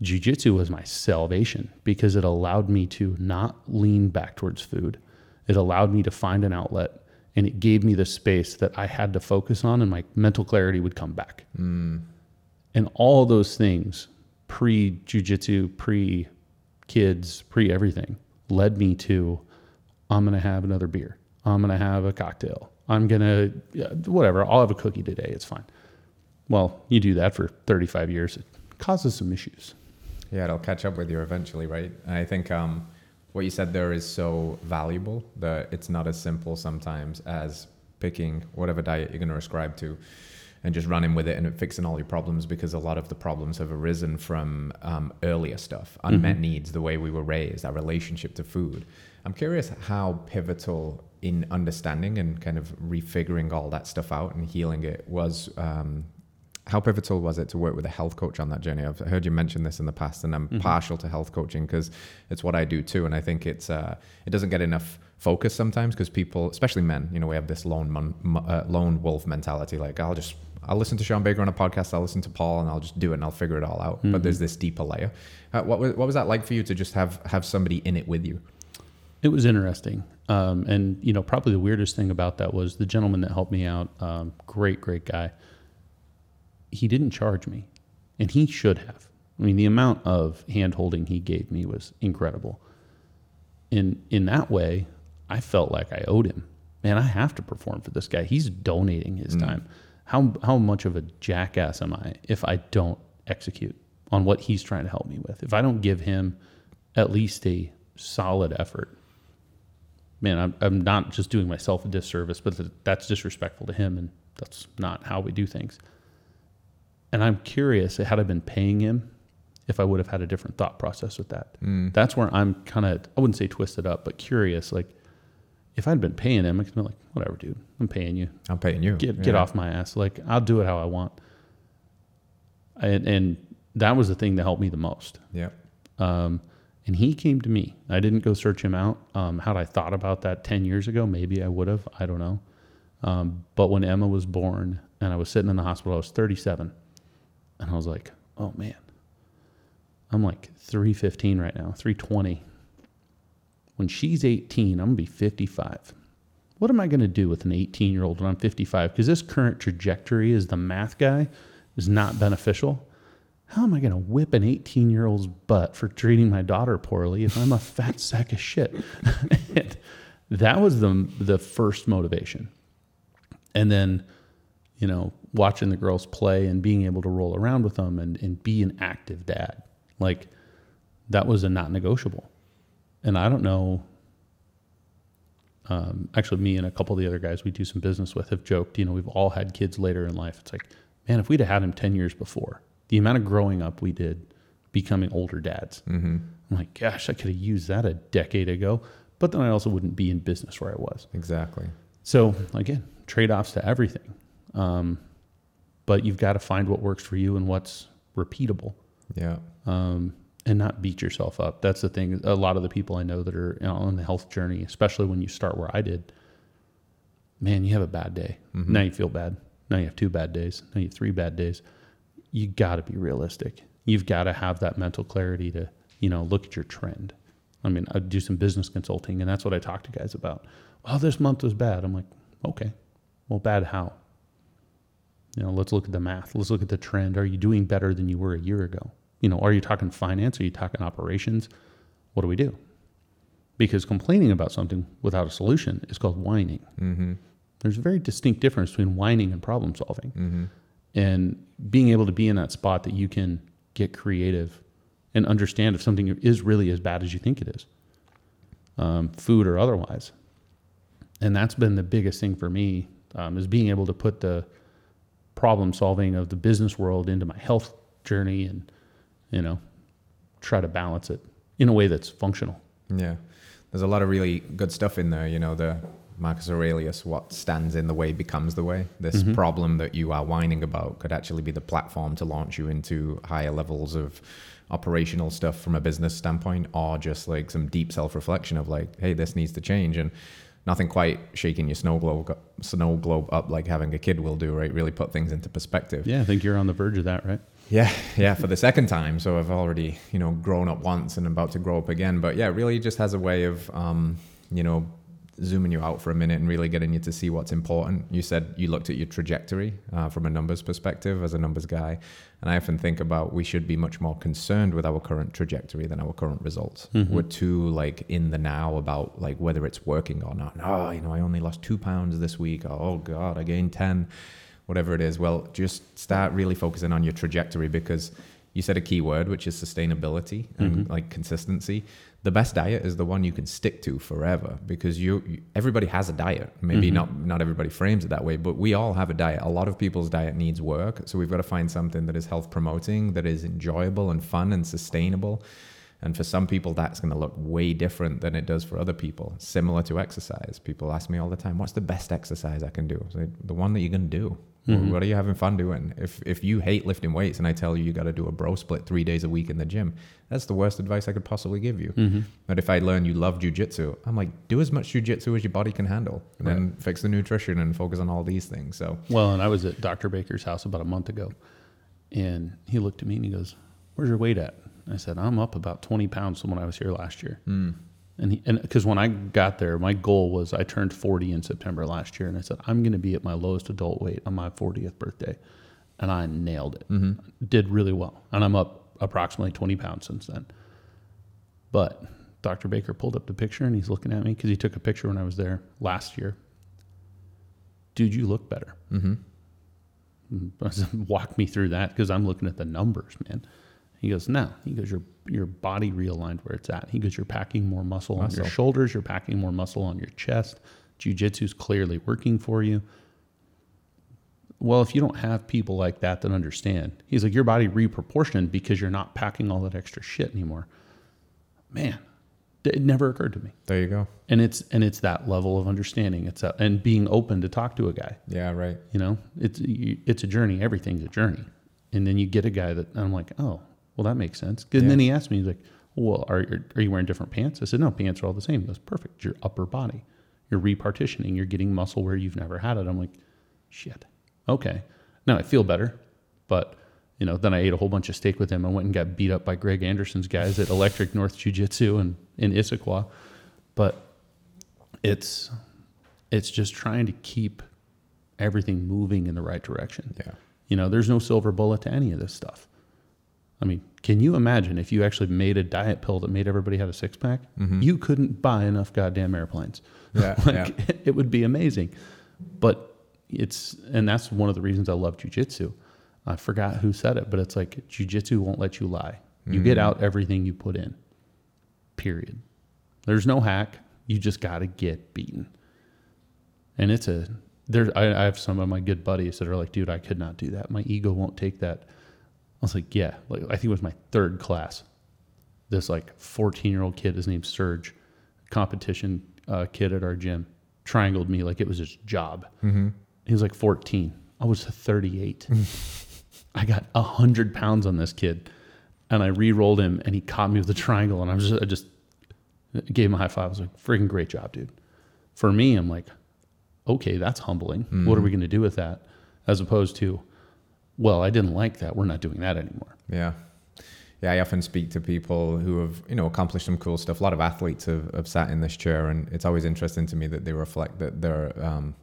Jiu-jitsu was my salvation because it allowed me to not lean back towards food. It allowed me to find an outlet and it gave me the space that I had to focus on and my mental clarity would come back. And all those things, pre jujitsu, pre kids, pre everything, led me to I'm going to have another beer. I'm going to have a cocktail. I'm going to, whatever, I'll have a cookie today. It's fine. Well, you do that for 35 years, it causes some issues. Yeah, it'll catch up with you eventually, right? And I think um, what you said there is so valuable that it's not as simple sometimes as picking whatever diet you're going to ascribe to and just running with it and fixing all your problems because a lot of the problems have arisen from um, earlier stuff, unmet needs, the way we were raised, our relationship to food. I'm curious how pivotal in understanding and kind of refiguring all that stuff out and healing it was um, how pivotal was it to work with a health coach on that journey? I've heard you mention this in the past, and I'm partial to health coaching because it's what I do too. And I think it's uh, it doesn't get enough focus sometimes because people, especially men, you know, we have this lone mon- mo- uh, lone wolf mentality. Like I'll just I'll listen to Shawn Baker on a podcast, I'll listen to Paul, and I'll just do it and I'll figure it all out. But there's this deeper layer. Uh, what was what was that like for you to just have have somebody in it with you? It was interesting. Um, and, you know, probably the weirdest thing about that was the gentleman that helped me out, um, great, great guy. He didn't charge me, and he should have. I mean, the amount of hand holding he gave me was incredible. In, in that way, I felt like I owed him man, I have to perform for this guy. He's donating his mm. time. How how much of a jackass am I if I don't execute on what he's trying to help me with? If I don't give him at least a solid effort, man, I'm I'm not just doing myself a disservice, but that's disrespectful to him, and that's not how we do things. And I'm curious, had I been paying him, if I would have had a different thought process with that. That's where I'm kind of I wouldn't say twisted up, but curious. Like if I'd been paying him, I could be like, whatever, dude, I'm paying you. I'm paying you. Get get off my ass. Like I'll do it how I want. And, and that was the thing that helped me the most. Yeah. Um, and he came to me. I didn't go search him out. Um, had I thought about that 10 years ago, maybe I would have. I don't know. Um, but when Emma was born and I was sitting in the hospital, I was 37. And I was like, oh man, I'm like 315 right now, 320. When she's 18, I'm going to be 55. What am I going to do with an 18 year old when I'm 55? Because this current trajectory as the math guy is not beneficial. How am I going to whip an 18 year old's butt for treating my daughter poorly if I'm a fat [laughs] sack of shit? [laughs] That was the, the first motivation. And then, you know, watching the girls play and being able to roll around with them and, and be an active dad. Like, that was a not negotiable. And I don't know. Um, actually, me and a couple of the other guys we do some business with have joked, you know, we've all had kids later in life. It's like, man, if we'd have had him 10 years before, the amount of growing up we did becoming older dads, Mm-hmm. I'm like, gosh, I could have used that a decade ago. But then I also wouldn't be in business where I was. Exactly. So again, trade offs to everything. Um, but you've got to find what works for you and what's repeatable Yeah. um, and not beat yourself up. That's the thing. A lot of the people I know that are you know, on the health journey, especially when you start where I did, man, you have a bad day. Now you feel bad. Now you have two bad days. Now you have three bad days. You got to be realistic. You've got to have that mental clarity to, you know, look at your trend. I mean, I do some business consulting, and that's what I talk to guys about. Oh, this month was bad. I'm like, okay, well, bad how? You know, let's look at the math. Let's look at the trend. Are you doing better than you were a year ago? You know, are you talking finance? Are you talking operations? What do we do? Because complaining about something without a solution is called whining. Mm-hmm. There's a very distinct difference between whining and problem solving. Mm-hmm. And being able to be in that spot that you can get creative and understand if something is really as bad as you think it is, um, food or otherwise. And that's been the biggest thing for me um, is being able to put the problem solving of the business world into my health journey and, you know, try to balance it in a way that's functional. Yeah. There's a lot of really good stuff in there. You know, the Marcus Aurelius, what stands in the way becomes the way. This Mhm. problem that you are whining about could actually be the platform to launch you into higher levels of operational stuff from a business standpoint, or just like some deep self reflection of like, hey, this needs to change. And nothing quite shaking your snow globe, snow globe up like having a kid will do, right? Really put things into perspective. Yeah, I think you're on the verge of that, right? Yeah, yeah, for the second time. So I've already, you know, grown up once and about to grow up again. But yeah, it really just has a way of, um, you know, zooming you out for a minute and really getting you to see what's important. You said you looked at your trajectory uh, from a numbers perspective as a numbers guy. And I often think about we should be much more concerned with our current trajectory than our current results. Mhm. We're too like in the now about like whether it's working or not. No, you know, I only lost two pounds this week. Oh God, I gained 10 whatever it is. Well, just start really focusing on your trajectory because you said a key word, which is sustainability and Mhm. like consistency. The best diet is the one you can stick to forever because you, you everybody has a diet. Maybe Mhm. not not everybody frames it that way, but we all have a diet. A lot of people's diet needs work, so we've got to find something that is health promoting, that is enjoyable and fun and sustainable. And for some people, that's going to look way different than it does for other people. Similar to exercise, people ask me all the time, "What's the best exercise I can do?" Say, the one that you're going to do. Mhm. What are you having fun doing? If if you hate lifting weights and I tell you you got to do a bro split three days a week in the gym, that's the worst advice I could possibly give you. Mm-hmm. But if I learn you love jujitsu, I'm like, do as much jujitsu as your body can handle, and then fix the nutrition and focus on all these things. So Well, and I was at Dr. Baker's house about a month ago, and he looked at me and he goes, "Where's your weight at?" I said, "I'm up about 20 pounds from when I was here last year." mm, And he, and because when I got there, my goal was I turned 40 in September last year, and I said I'm going to be at my lowest adult weight on my 40th birthday, and I nailed it. hmm Did really well, and I'm up approximately 20 pounds since then. But Dr. Baker pulled up the picture, and he's looking at me because he took a picture when I was there last year, dude, you look better. Mm-hmm. [laughs] Walk me through that because I'm looking at the numbers, man. He goes, no. He goes, your your body realigned where it's at. He goes, you're packing more muscle, on your shoulders. You're packing more muscle on your chest. Jiu-jitsu's clearly working for you. Well, if you don't have people like that that understand, he's like, your body reproportioned because you're not packing all that extra shit anymore. Man, it never occurred to me. There you go. And it's and it's that level of understanding. It's a, and being open to talk to a guy. Yeah, right. You know, it's it's a journey. Everything's a journey. And then you get a guy that I'm like, oh, well, that makes sense. And Yeah. then he asked me, he's like, well, are are you wearing different pants? I said, no, pants are all the same. He goes, perfect. Your upper body. You're repartitioning. You're getting muscle where you've never had it. I'm like, shit. Okay. Now I feel better, but you know, then I ate a whole bunch of steak with him. I went and got beat up by Greg Anderson's guys at Electric North Jiu Jitsu and in Issaquah. But it's it's just trying to keep everything moving in the right direction. Yeah. You know, there's no silver bullet to any of this stuff. I mean, can you imagine if you actually made a diet pill that made everybody have a six pack? You couldn't buy enough goddamn airplanes. Mm-hmm. [laughs] Yeah, [laughs] It would be amazing. But it's, and that's one of the reasons I love jujitsu. I forgot who said it, but it's like jujitsu won't let you lie. You get out everything you put in, period. There's no hack. You just got to get beaten. And it's a there. I, I have some of my good buddies that are like, dude, I could not do that. My ego won't take that. I was like, yeah. Like I think it was my third class. This like 14 year old kid, his name's Serge, competition uh, kid at our gym, triangled me like it was his job. He was like 14. I was 38. [laughs] I got a hundred pounds on this kid, and I re-rolled him, and he caught me with a triangle, and I was just, I just gave him a high five. I was like, "Freaking great job, dude!" For me, I'm like, "Okay, that's humbling. What are we going to do with that?" As opposed to, "Well, I didn't like that. We're not doing that anymore." Yeah. Yeah, I often speak to people who have, you know, accomplished some cool stuff. A lot of athletes have, have sat in this chair, and it's always interesting to me that they reflect that their um,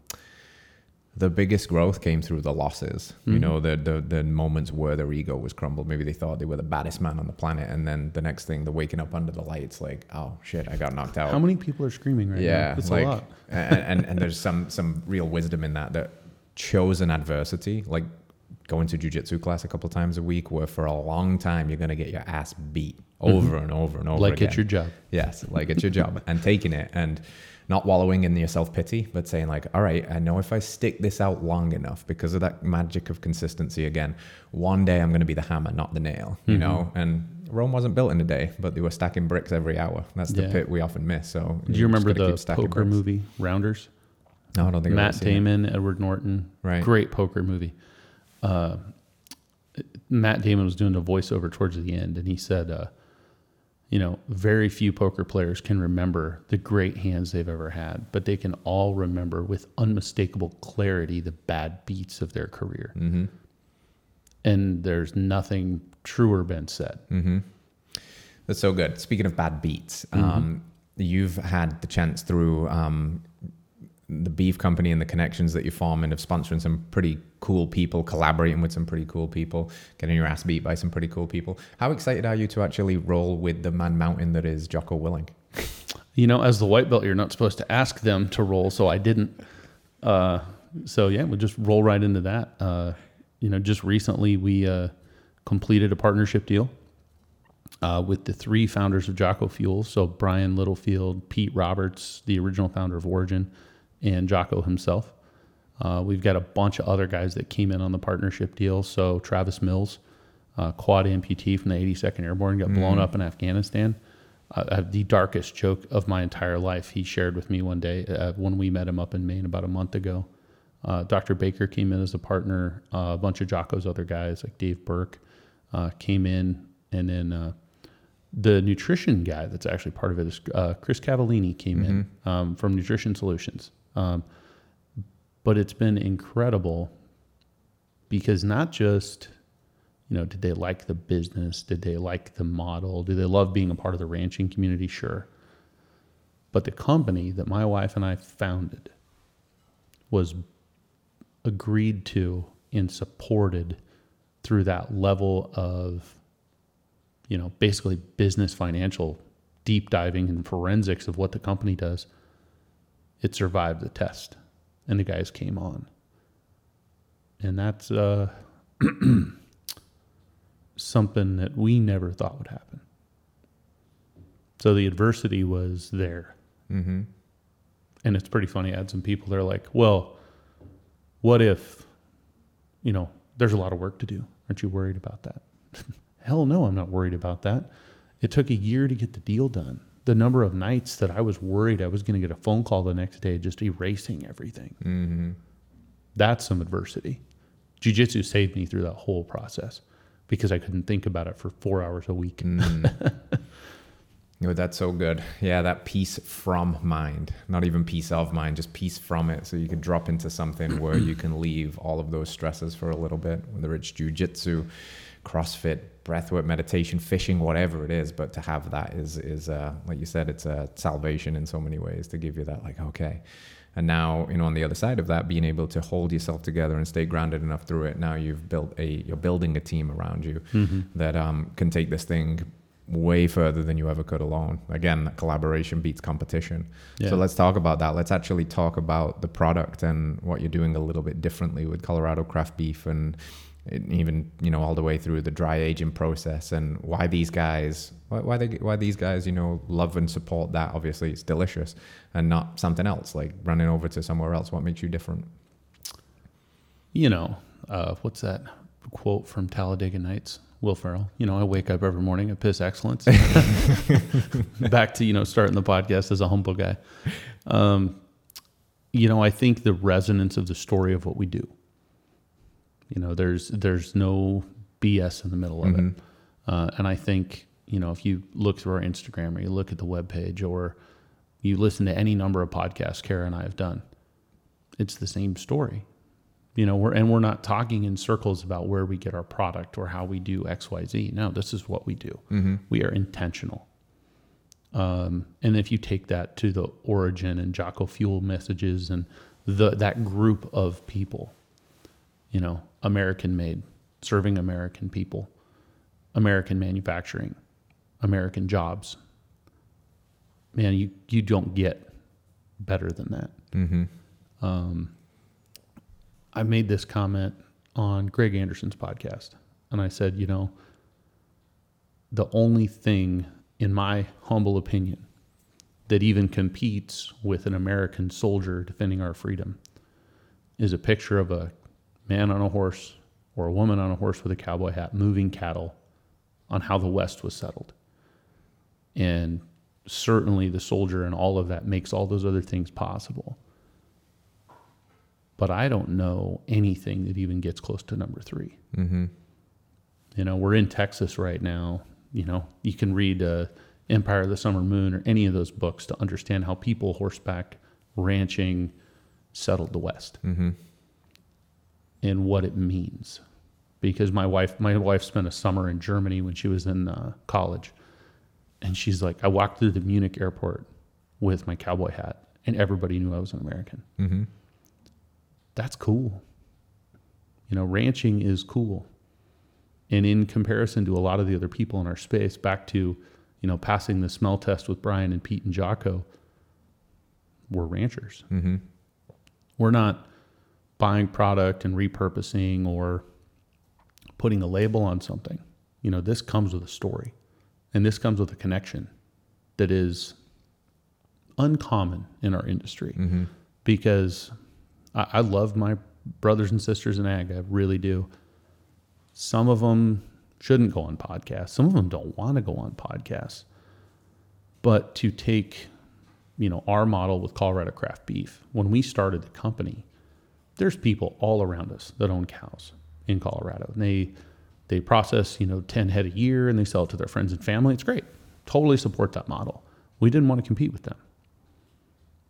the biggest growth came through the losses. You know, the, the the moments where their ego was crumbled. Maybe they thought they were the baddest man on the planet, and then the next thing, they're waking up under the lights, like, oh shit, I got knocked out. How many people are screaming right now? yeah, it's like, a lot. and, and and there's some some real wisdom in that. That chosen adversity, like going to jujitsu class a couple times a week, where for a long time you're gonna get your ass beat over and over and over. Mm-hmm. Like again. it's your job. Yes, like it's your job [laughs] and taking it and not wallowing in your self pity, but saying like, all right, I know if I stick this out long enough because of that magic of consistency again, one day I'm going to be the hammer, not the nail, you Mm-hmm. know? And Rome wasn't built in a day, but they were stacking bricks every hour. That's the Yeah. pit we often miss. So Do you remember the poker bricks. movie Rounders? No, I don't think Matt. Damon, Edward Norton, Right. Great poker movie. Uh, Matt Damon was doing a voiceover towards the end, and he said, uh, "You know, very few poker players can remember the great hands they've ever had, but they can all remember with unmistakable clarity the bad beats of their career." Mm-hmm. And there's nothing truer been said. That's so good. Speaking of bad beats, Mm-hmm. um, you've had the chance through um, the beef company and the connections that you form and of sponsoring some pretty cool people, collaborating with some pretty cool people, getting your ass beat by some pretty cool people. How excited are you to actually roll with the man mountain that is Jocko Willink? You know, as the white belt, you're not supposed to ask them to roll, so I didn't. Uh, so yeah, we'll just roll right into that. Uh, you know, just recently we uh, completed a partnership deal uh, with the three founders of Jocko Fuel. So Brian Littlefield, Pete Roberts, the original founder of Origin, and Jocko himself. Uh, we've got a bunch of other guys that came in on the partnership deal. So Travis Mills, uh, quad amputee from the 82nd Airborne, got blown up in Afghanistan. Uh, I have the darkest joke of my entire life. He shared with me one day uh, when we met him up in Maine about a month ago. Uh, Dr. Baker came in as a partner. Uh, a bunch of Jocko's other guys, like Dave Berke, uh, came in, and then uh, the nutrition guy that's actually part of it is uh, Chris Cavallini came in um, from Nutrition Solutions. Um, but it's been incredible because not just you know did they like the business? Did they like the model? Do they love being a part of the ranching community? Sure. But the company that my wife and i founded was agreed to and supported through that level of you know basically business financial deep diving and forensics of what the company does it survived the test and the guys came on. And that's uh, [clears throat] something that we never thought would happen. So the adversity was there. Mm-hmm. And it's pretty funny. I had some people, they're like, well, what if, you know, there's a lot of work to do. Aren't you worried about that? [laughs] Hell no, I'm not worried about that. It took a year to get the deal done. The number of nights that I was worried I was going to get a phone call the next day just erasing everything. Mm-hmm. That's some adversity. Jiu jitsu saved me through that whole process because I couldn't think about it for four hours a week. Mm. [laughs] Oh, that's so good. Yeah, that peace from mind, not even peace of mind, just peace from it. So you can drop into something where you can leave all of those stresses for a little bit, whether it's jujitsu, CrossFit, breathwork, meditation, fishing, whatever it is. But to have that is is uh, like you said, it's a salvation in so many ways to give you that like okay. And now, you know, on the other side of that, being able to hold yourself together and stay grounded enough through it. Now you've built a, you're building a team around you Mm-hmm. that um, can take this thing way further than you ever could alone. Again, collaboration beats competition. Yeah. So let's talk about that. Let's actually talk about the product and what you're doing a little bit differently with Colorado craft beef and even you know all the way through the dry aging process and why these guys why, why they why these guys you know love and support that obviously it's delicious and not something else like running over to somewhere else what makes you different you know, uh, what's that quote from Talladega Nights? Will Ferrell. You know, I wake up every morning at Piss Excellence. [laughs] [laughs] Back to you know starting the podcast as a humble guy. Um, you know, I think the resonance of the story of what we do. You know, there's there's no BS in the middle of it, uh, and I think you know if you look through our Instagram or you look at the webpage or you listen to any number of podcasts Kara and I have done, it's the same story. You know we're and we're not talking in circles about where we get our product or how we do xyz no this is what we do. We are intentional. Um, and if you take that to the origin and jocko fuel messages and the that group of people you know american made serving american people american manufacturing american jobs man you you don't get better than that mm-hmm. I made this comment on Greg Anderson's podcast, and I said, you know, the only thing, in my humble opinion, that even competes with an American soldier defending our freedom is a picture of a man on a horse or a woman on a horse with a cowboy hat moving cattle on how the West was settled. And certainly the soldier and all of that makes all those other things possible but I don't know anything that even gets close to number three. Mm-hmm. You know, we're in Texas right now. You know, you can read uh, Empire of the Summer Moon or any of those books to understand how people horseback ranching settled the West Mm-hmm. And what it means. Because my wife, my wife spent a summer in Germany when she was in uh, college, and she's like, I walked through the Munich airport with my cowboy hat, and everybody knew I was an American. Mm-hmm. that's cool. You know, ranching is cool. And in comparison to a lot of the other people in our space, back to, you know, passing the smell test with Brian and Pete and Jocko, we're ranchers. Mm-hmm. We're not buying product and repurposing or putting a label on something. You know, this comes with a story and this comes with a connection that is uncommon in our industry Mm-hmm. because I, I love my brothers and sisters in ag. I really do. Some of them shouldn't go on podcasts. Some of them don't want to go on podcasts. But to take, you know, our model with Colorado Craft Beef, when we started the company, there's people all around us that own cows in Colorado. And they they process, you know, 10 head a year and they sell it to their friends and family. It's great. Totally support that model. We didn't want to compete with them.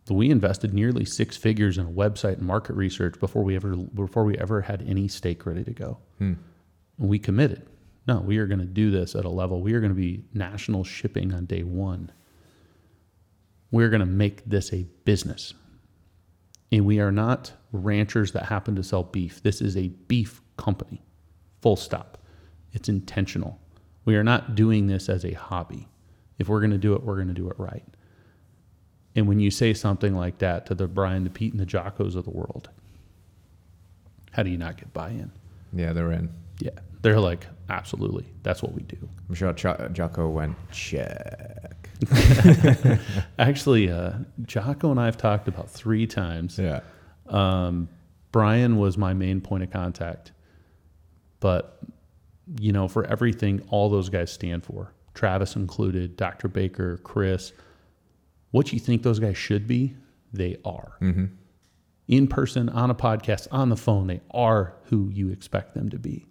We invested nearly six figures in a website and market research before we ever before we ever had any stake ready to go. Hmm. We committed. No, we are going to do this at a level. We are going to be national shipping on day one. We're going to make this a business. And we are not ranchers that happen to sell beef. This is a beef company. Full stop. It's intentional. We are not doing this as a hobby. If we're going to do it, we're going to do it right. And when you say something like that to the Brian, the Pete, and the Jockos of the world, how do you not get buy-in? Yeah, they're in. Yeah, they're like, absolutely, that's what we do. I'm sure Jocko went check. [laughs] Actually, uh, Jocko and I have talked about three times. Yeah. Um, Brian was my main point of contact, but you know, for everything all those guys stand for, Travis included, Dr. Baker, Chris, what you think those guys should be, they are. Mm-hmm. In person, on a podcast, on the phone, they are who you expect them to be.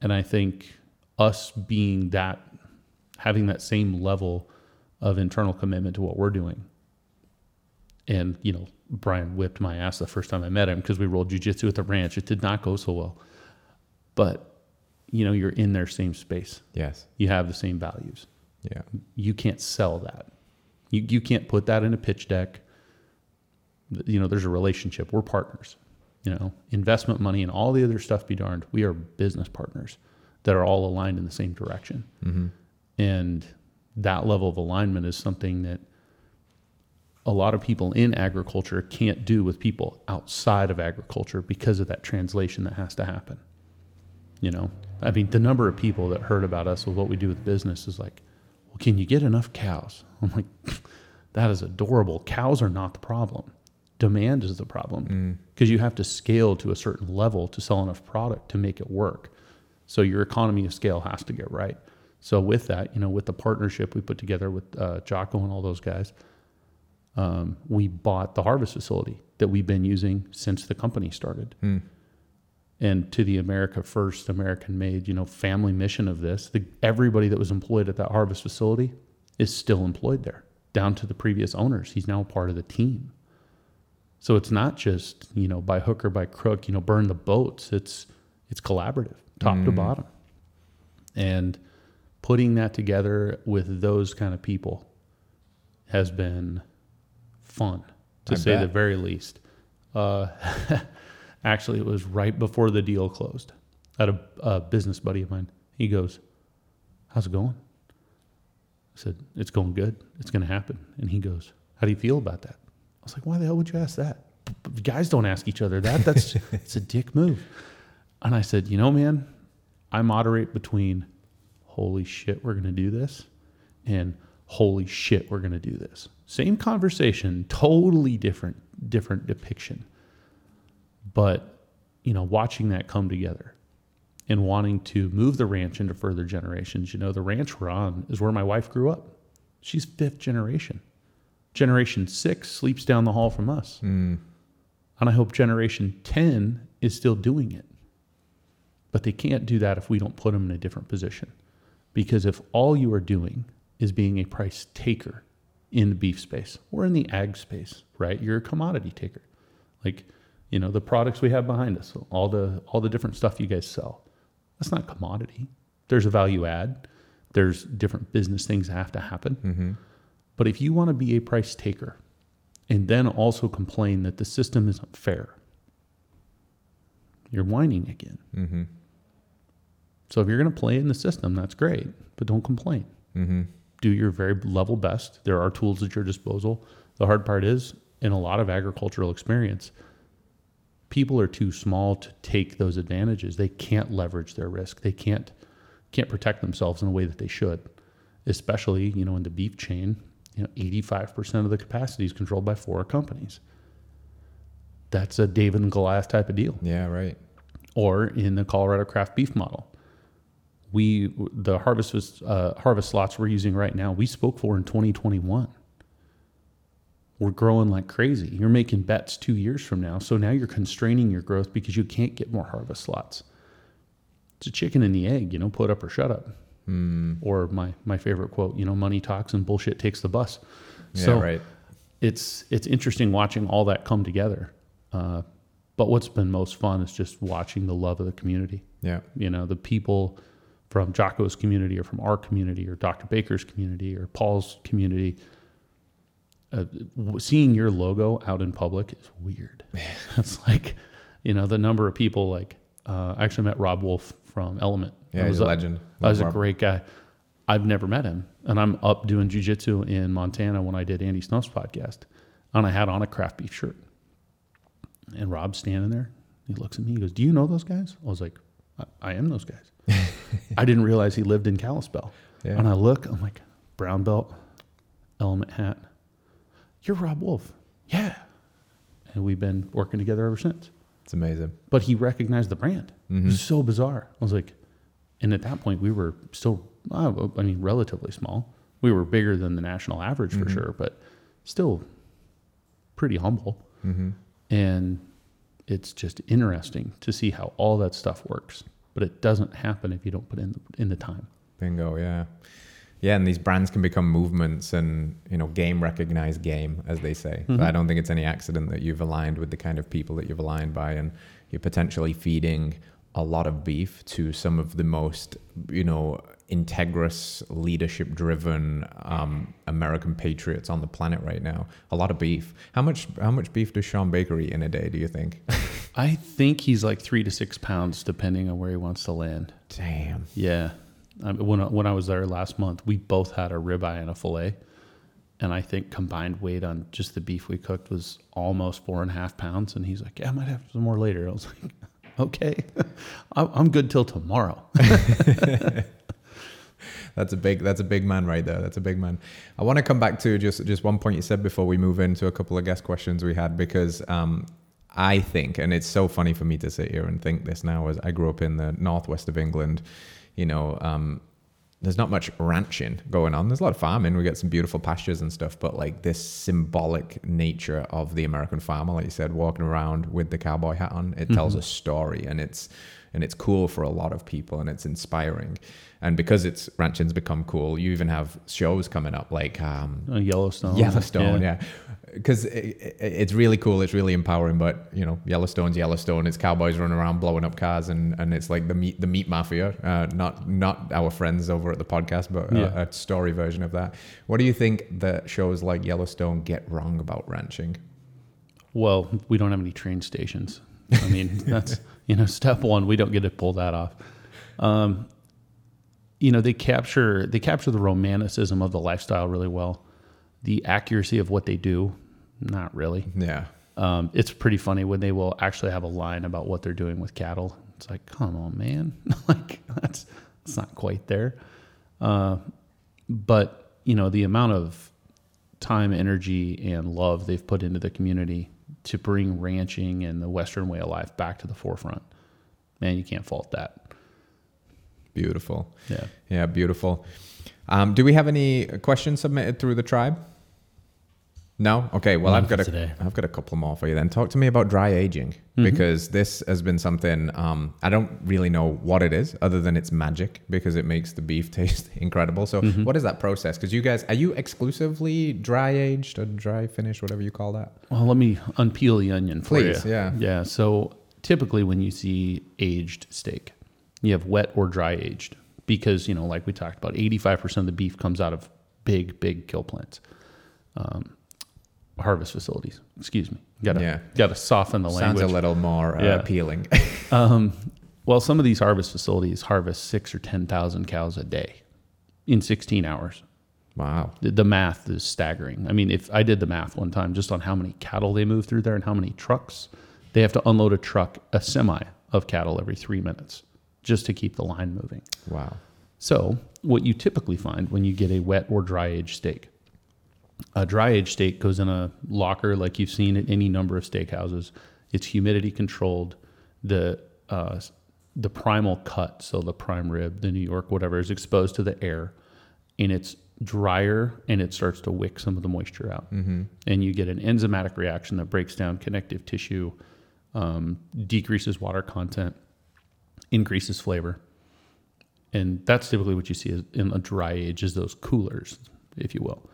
And I think us being that, having that same level of internal commitment to what we're doing. And, you know, Brian whipped my ass the first time I met him because we rolled jujitsu at the ranch. It did not go so well. But, you know, you're in their same space. Yes. You have the same values. Yeah. You can't sell that. You, you can't put that in a pitch deck. You know, there's a relationship. We're partners. You know, investment money and all the other stuff be darned. We are business partners that are all aligned in the same direction. Mm-hmm. And that level of alignment is something that a lot of people in agriculture can't do with people outside of agriculture because of that translation that has to happen. You know, I mean, the number of people that heard about us with what we do with business is like, well, can you get enough cows? [laughs] I'm like, that is adorable. Cows are not the problem. Demand is the problem mm. because you have to scale to a certain level to sell enough product to make it work. So your economy of scale has to get right. So with that, you know, with the partnership we put together with uh, Jocko and all those guys, um, we bought the harvest facility that we've been using since the company started. Mm. And to the America First, American Made, you know, family mission of this, the, everybody that was employed at that harvest facility is still employed there, down to the previous owners. He's now part of the team. So it's not just you know by hook or by crook, you know, burn the boats. It's it's collaborative, top to Mm. bottom, and putting that together with those kind of people has been fun to I say the very least. Uh, [laughs] actually, it was right before the deal closed. I had a, a business buddy of mine. He goes, "How's it going?" I said, "It's going good. It's going to happen." And he goes, "How do you feel about that?" I was like, "Why the hell would you ask that? Guys don't ask each other that. That's [laughs] it's a dick move." And I said, "You know, man, I moderate between holy shit, we're going to do this and holy shit, we're going to do this. Same conversation, totally different different depiction. But, you know, watching that come together and wanting to move the ranch into further generations. You know, the ranch we're on is where my wife grew up. She's fifth generation. Generation six sleeps down the hall from us. Mm. And I hope generation 10 is still doing it. But they can't do that if we don't put them in a different position. Because if all you are doing is being a price taker in the beef space or in the ag space, right? You're a commodity taker. Like, you know, the products we have behind us, all the all the different stuff you guys sell. That's not commodity. There's a value add. There's different business things that have to happen. Mm-hmm. But if you want to be a price taker and then also complain that the system isn't fair, you're whining again. Mm-hmm. So if you're going to play in the system, that's great, but don't complain. Mm-hmm. Do your very level best. There are tools at your disposal. The hard part is, in a lot of agricultural experience, people are too small to take those advantages. They can't leverage their risk. They can't can't protect themselves in a way that they should. Especially, you know, in the beef chain, you know, 85% of the capacity is controlled by four companies. That's a David and Goliath type of deal Yeah, right. or in the Colorado craft beef model. We the harvest was, uh, harvest slots we're using right now. We spoke for in 2021. We're growing like crazy. You're making bets two years from now, so now you're constraining your growth because you can't get more harvest slots. It's a chicken and the egg, you know, put up or shut up. Mm. Or my my favorite quote, you know, money talks and bullshit takes the bus. Yeah, so right. it's it's interesting watching all that come together. Uh, but what's been most fun is just watching the love of the community. Yeah. You know, the people from Jocko's community or from our community or Dr. Baker's community or Paul's community. Uh, seeing your logo out in public is weird. [laughs] it's like, you know, the number of people like, uh, I actually met Robb Wolf from LMNT. Yeah, That he's was a legend. That was a great guy. I've never met him, and I'm up doing jujitsu in Montana when I did Andy Snuff's podcast, and I had on a craft beef shirt. And Robb's standing there. He looks at me. He goes, "Do you know those guys?" I was like, "I, I am those guys." I didn't realize he lived in Kalispell. Yeah. And I look, I'm like, brown belt, LMNT hat. You're Robb Wolf. Yeah. And we've been working together ever since. It's amazing. But he recognized the brand. It was mm-hmm. so bizarre. I was like, and at that point, we were still, I mean, relatively small. We were bigger than the national average for mm-hmm. sure, but still pretty humble. Mm-hmm. And it's just interesting to see how all that stuff works. But it doesn't happen if you don't put in the, in the time. Bingo, yeah. Yeah, and these brands can become movements and, you know, game recognized game, as they say. Mm-hmm. I don't think it's any accident that you've aligned with the kind of people that you've aligned by and you're potentially feeding a lot of beef to some of the most, you know, integrous, leadership driven um, American patriots on the planet right now. A lot of beef. How much how much beef does Shawn Baker eat in a day, do you think? [laughs] I think he's like three to six pounds, depending on where he wants to land. Damn. Yeah. I mean, when, I- when I was there last month, we both had a ribeye and a filet. And I think combined weight on just the beef we cooked was almost four and a half pounds. And he's like, Yeah, I might have some more later. I was like, [laughs] Okay, [laughs] I'm I'm good till tomorrow. [laughs] That's a big that's a big man right there. That's a big man. I want to come back to just just one point you said before we move into a couple of guest questions we had because um, I think and it's so funny for me to sit here and think this now as I grew up in the northwest of England, you know, um, there's not much ranching going on. There's a lot of farming. We get some beautiful pastures and stuff, but like this symbolic nature of the American farmer, like you said, walking around with the cowboy hat on, it tells a story and it's and it's cool for a lot of people and it's inspiring. And because it's ranching's become cool, you even have shows coming up like um, Uh, Yellowstone. Yellowstone, yeah. Because it, it, it's really cool, it's really empowering. But you know, Yellowstone's Yellowstone. It's cowboys running around blowing up cars, and, and it's like the meat the meat mafia. Uh, not not our friends over at the podcast, but a, a story version of that. What do you think that shows like Yellowstone get wrong about ranching? Well, we don't have any train stations. I mean, [laughs] that's you know, [laughs] step one. We don't get to pull that off. Um, you know, they capture they capture the romanticism of the lifestyle really well. The accuracy of what they do, not really. Yeah, Um, it's pretty funny when they will actually have a line about what they're doing with cattle. It's like, come on, man, [laughs] like that's that's not quite there. Uh, but you know, the amount of time, energy, and love they've put into the community to bring ranching and the Western way of life back to the forefront, man, you can't fault that. beautiful. Yeah. Yeah, beautiful. Um, do we have any questions submitted through the tribe? No. Okay. Well, None I've got a, today. have got a couple more for you. Then talk to me about dry aging because this has been something um, I don't really know what it is other than it's magic because it makes the beef [laughs] taste incredible. So, what is that process? Because you guys are you exclusively dry aged or dry finished, whatever you call that? Well, let me unpeel the onion for Please, you. yeah. Yeah. So typically, when you see aged steak, you have wet or dry aged because you know, like we talked about, eighty-five percent of the beef comes out of big, big kill plants, um, harvest facilities. Excuse me. Got to Yeah. got to soften the Sounds language. a little more uh, Yeah. appealing. [laughs] Um, well, some of these harvest facilities harvest six or ten thousand cows a day in sixteen hours. wow. The, the math is staggering. I mean, if I did the math one time just on how many cattle they move through there and how many trucks, they have to unload a truck, a semi of cattle every three minutes just to keep the line moving. Wow. So, what you typically find when you get a wet or dry aged steak, a dry aged steak goes in a locker like you've seen at any number of steakhouses. It's humidity controlled. The uh, the primal cut, so the prime rib, the New York, whatever, is exposed to the air, and it's drier and it starts to wick some of the moisture out, mm-hmm. and you get an enzymatic reaction that breaks down connective tissue, um, decreases water content, increases flavor and that's typically what you see in a dry age is those coolers, if you will.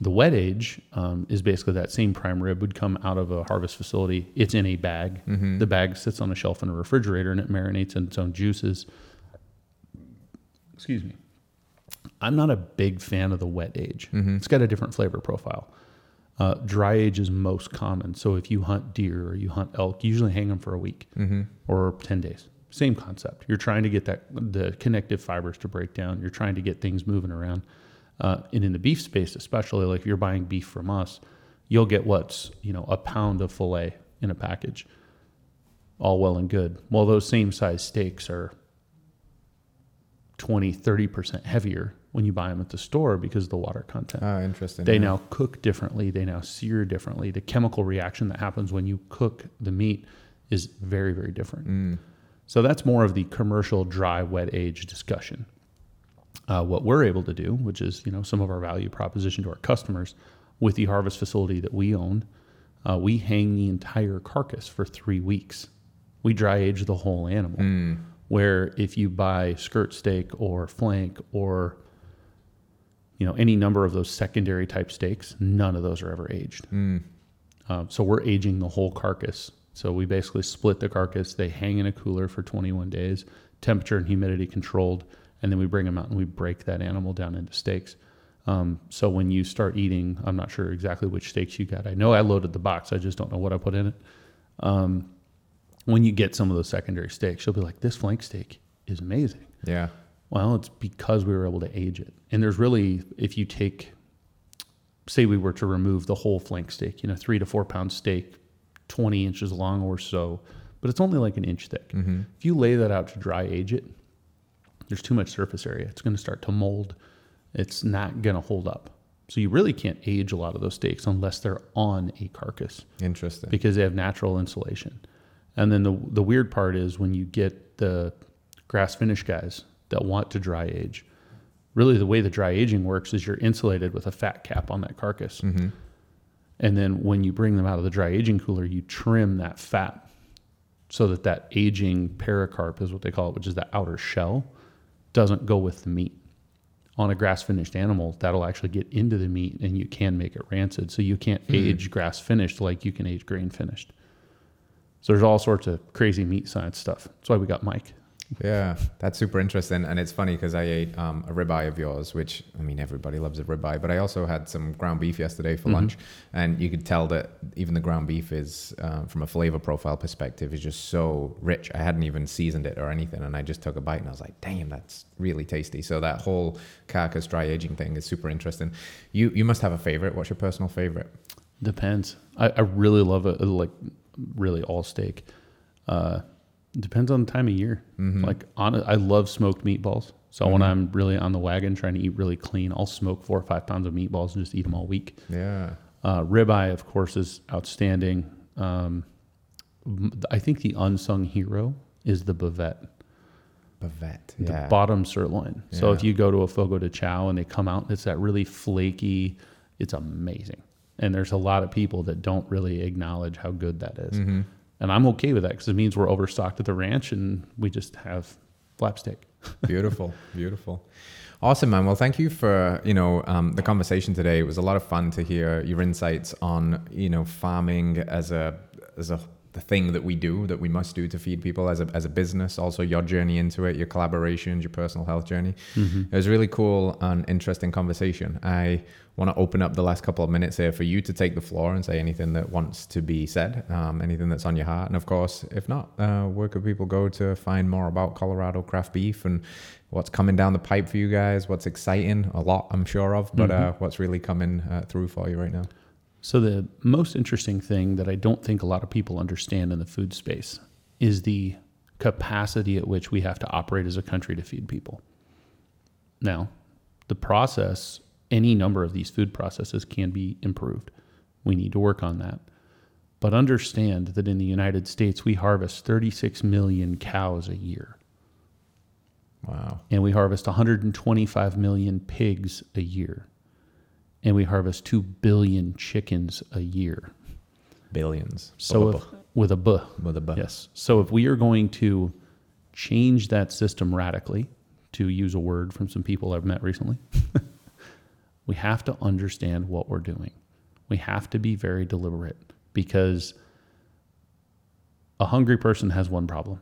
The wet age um, is basically that same prime rib would come out of a harvest facility. It's in a bag. The bag sits on a shelf in a refrigerator and it marinates in its own juices. Excuse me. I'm not a big fan of the wet age. It's got a different flavor profile. Uh, dry age is most common. So if you hunt deer or you hunt elk, you usually hang them for a week or 10 days, Same concept. You're trying to get that the connective fibers to break down. You're trying to get things moving around. Uh, and in the beef space, especially, like if you're buying beef from us, you'll get what's you know a pound of fillet in a package. All well and good. Well, those same size steaks are 20, 30% heavier when you buy them at the store because of the water content. Oh, interesting. They yeah. now cook differently. They now sear differently. The chemical reaction that happens when you cook the meat is very, very different. Mm. So that's more of the commercial dry, wet age discussion. Uh, what we're able to do, which is you know some of our value proposition to our customers, with the harvest facility that we own, uh, we hang the entire carcass for three weeks. We dry age the whole animal. Mm. Where if you buy skirt steak or flank or you know any number of those secondary type steaks, none of those are ever aged. Mm. Uh, so we're aging the whole carcass. So we basically split the carcass. They hang in a cooler for 21 days, temperature and humidity controlled, and then we bring them out and we break that animal down into steaks. Um, so when you start eating, I'm not sure exactly which steaks you got. I know I loaded the box. I just don't know what I put in it. Um, when you get some of those secondary steaks, you'll be like, "This flank steak is amazing." Yeah. Well, it's because we were able to age it. And there's really, if you take, say, we were to remove the whole flank steak, you know, three to four pound steak, 20 inches long or so, but it's only like an inch thick. Mm-hmm. If you lay that out to dry age it, there's too much surface area. It's going to start to mold. It's not going to hold up. So you really can't age a lot of those steaks unless they're on a carcass Interesting. because they have natural insulation. And then the the weird part is when you get the grass finish guys that want to dry age. Really, the way the dry aging works is you're insulated with a fat cap on that carcass, mm-hmm. and then when you bring them out of the dry aging cooler, you trim that fat so that that aging pericarp is what they call it, which is the outer shell, doesn't go with the meat. On a grass finished animal, that'll actually get into the meat, and you can make it rancid. So you can't Mhm. age grass finished like you can age grain finished. So there's all sorts of crazy meat science stuff. That's why we got Mike. Yeah, that's super interesting, and it's funny because I ate um, a ribeye of yours, which I mean everybody loves a ribeye, but I also had some ground beef yesterday for Mhm. lunch, and you could tell that even the ground beef is, uh, from a flavor profile perspective, is just so rich. I hadn't even seasoned it or anything, and I just took a bite and I was like, "Damn, that's really tasty." So that whole carcass dry aging thing is super interesting. You you must have a favorite. What's your personal favorite? Depends. I, I really love it. Like really all steak. Uh, depends on the time of year. Mhm. Like on, I love smoked meatballs. So when Mhm. I'm really on the wagon trying to eat really clean, I'll smoke four or five pounds of meatballs and just eat them all week. yeah, Uh, ribeye, of course, is outstanding. Um, I think the unsung hero is the bavette, bavette. the Yeah, bottom sirloin. So if you go to a Fogo de Chao and they come out, it's that really flaky. It's amazing. And there's a lot of people that don't really acknowledge how good that is. hmm And I'm okay with that because it means we're overstocked at the ranch and we just have flap steak. [laughs] beautiful beautiful. Awesome man. Well thank you for you know um, the conversation today. It was a lot of fun to hear your insights on you know farming as a as a the thing that we do that we must do to feed people as a, as a business also your journey into it your collaborations your personal health journey. It was really cool and interesting conversation. I want to open up the last couple of minutes here for you to take the floor and say anything that wants to be said um, anything that's on your heart. And of course if not uh, where could people go to find more about colorado craft beef and what's coming down the pipe for you guys what's exciting? A lot i'm sure of but uh, what's really coming uh, through for you right now So, the most interesting thing that I don't think a lot of people understand in the food space is the capacity at which we have to operate as a country to feed people. Now, the process, any number of these food processes can be improved. We need to work on that. But understand that in the United States, we harvest 36 million cows a year, wow and we harvest 125 million pigs a year, and we harvest 2 billion chickens a year. billions So if, with a B, with a bu- yes. So if we are going to change that system radically, to use a word from some people I've met recently, [laughs] we have to understand what we're doing. We have to be very deliberate because a hungry person has one problem.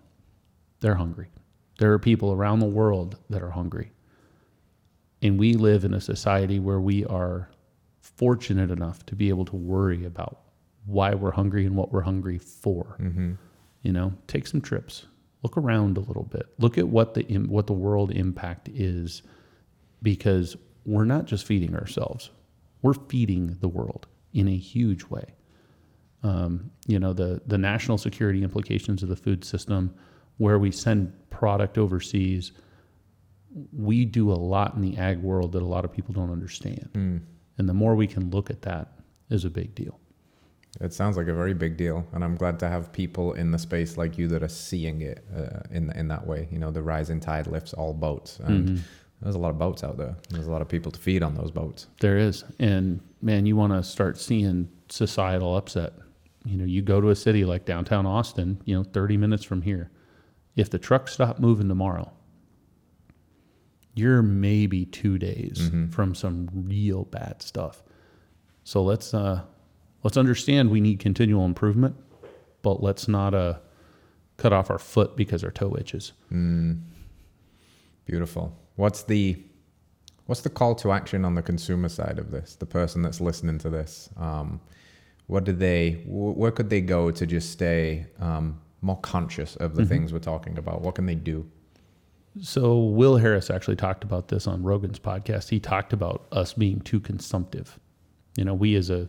They're hungry. There are people around the world that are hungry. And we live in a society where we are fortunate enough to be able to worry about why we're hungry and what we're hungry for. Mhm. You know, take some trips. look around a little bit. Look at what the what the world impact is, because we're not just feeding ourselves; we're feeding the world in a huge way. Um, you know the the national security implications of the food system, where we send product overseas. We do a lot in the ag world that a lot of people don't understand, and the more we can look at that is a big deal. It sounds like a very big deal, and I'm glad to have people in the space like you that are seeing it uh, in in that way. You know, the rising tide lifts all boats, and Mhm. there's a lot of boats out there. There's a lot of people to feed on those boats. There is. And man, you want to start seeing societal upset. You know, you go to a city like downtown Austin, you know, 30 minutes from here. If the trucks stop moving tomorrow, you're maybe two days from some real bad stuff. So let's uh, let's understand we need continual improvement, but let's not uh, cut off our foot because our toe itches. Beautiful. What's the what's the call to action on the consumer side of this? The person that's listening to this, um, what do they? wh- Where could they go to just stay um, more conscious of the things we're talking about? What can they do? So Will Harris actually talked about this on Rogan's podcast. He talked about us being too consumptive. You know, we as a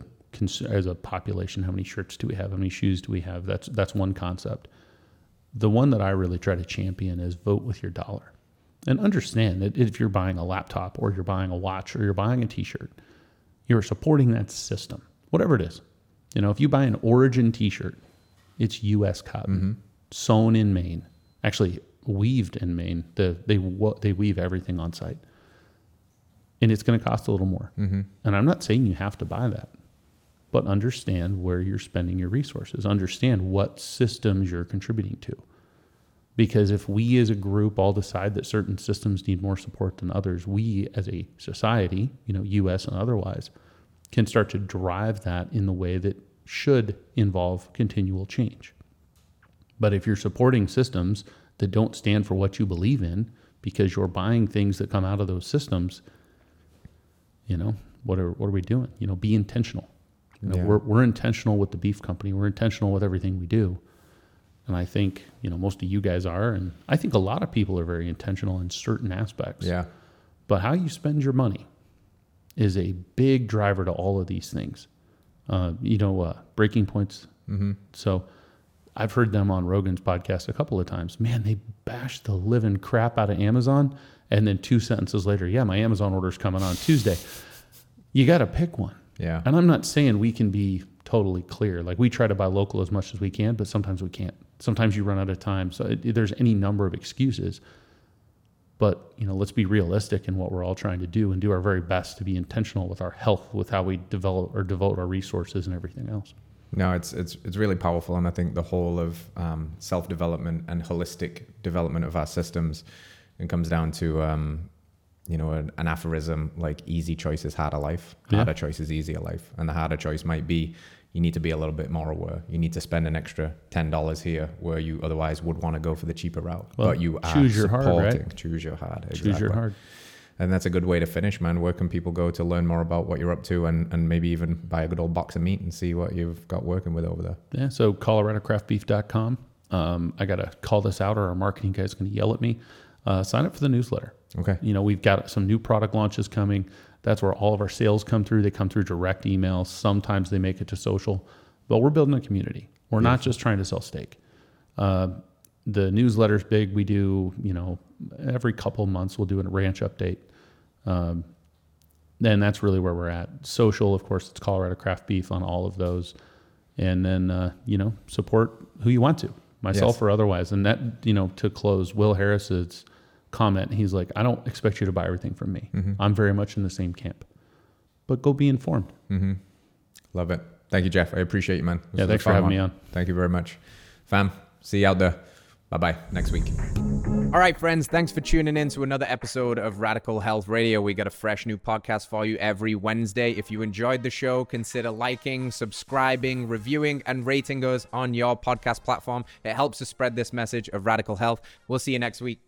as a population, how many shirts do we have? How many shoes do we have? That's that's one concept. The one that I really try to champion is vote with your dollar, and understand that if you're buying a laptop or you're buying a watch or you're buying a T-shirt, you're supporting that system, whatever it is. You know, if you buy an Origin T-shirt, it's U.S. cotton, mm-hmm. sewn in Maine, actually weaved in Maine. The, they they weave everything on site, and it's going to cost a little more. Mm-hmm. And I'm not saying you have to buy that, but understand where you're spending your resources. Understand what systems you're contributing to. Because if we as a group all decide that certain systems need more support than others, we as a society, you know, US and otherwise, can start to drive that in the way that should involve continual change. But if you're supporting systems that don't stand for what you believe in because you're buying things that come out of those systems, you know, what are what are we doing? You know, be intentional. You know, Yeah. we're we're intentional with the beef company. We're intentional with everything we do. And I think, you know, most of you guys are and I think a lot of people are very intentional in certain aspects. Yeah, But how you spend your money is a big driver to all of these things. Uh, you know, uh, breaking points. Mm-hmm. So I've heard them on Rogan's podcast a couple of times. Man, they bash the living crap out of Amazon. And then two sentences later, yeah, my Amazon order's coming on Tuesday. You got to pick one. yeah, And I'm not saying we can be totally clear. Like we try to buy local as much as we can, but sometimes we can't. Sometimes you run out of time. So it, there's any number of excuses. But you know, let's be realistic in what we're all trying to do and do our very best to be intentional with our health, with how we develop or devote our resources and everything else. No, it's it's it's really powerful, and I think the whole of um, self development and holistic development of our systems, it comes down to um, you know an, an aphorism like easy choice is harder life, Yeah. harder choice is easier life, and the harder choice might be you need to be a little bit more aware. You need to spend an extra ten dollars here where you otherwise would want to go for the cheaper route, Well, but you are choose your hard, right? Choose your hard. Choose your exactly. And that's a good way to finish, man. Where can people go to learn more about what you're up to and, and maybe even buy a good old box of meat and see what you've got working with over there? Yeah, so coloradocraftbeef.com. Um, I got to call this out or our marketing guy's going to yell at me. Uh, sign up for the newsletter. Okay. You know, we've got some new product launches coming. That's where all of our sales come through. They come through direct emails. Sometimes they make it to social, but we're building a community. We're not just trying to sell steak. Uh, the newsletter's big. We do, you know, every couple months we'll do a ranch update. Um, and that's really where we're at. Social, of course, it's Colorado Craft Beef on all of those. And then, uh, you know, support who you want to, myself Yes. or otherwise. And that, you know, to close, Will Harris's comment, he's like, I don't expect you to buy everything from me. I'm very much in the same camp. But go be informed. Love it. Thank you, Jeff. I appreciate you, man. This Yeah, thanks for having one. me on. Thank you very much. Fam, see you out there. Bye bye. Next week. All right, friends. Thanks for tuning in to another episode of Radical Health Radio. We got a fresh new podcast for you every Wednesday. If you enjoyed the show, consider liking, subscribing, reviewing, and rating us on your podcast platform. It helps to spread this message of radical health. We'll see you next week.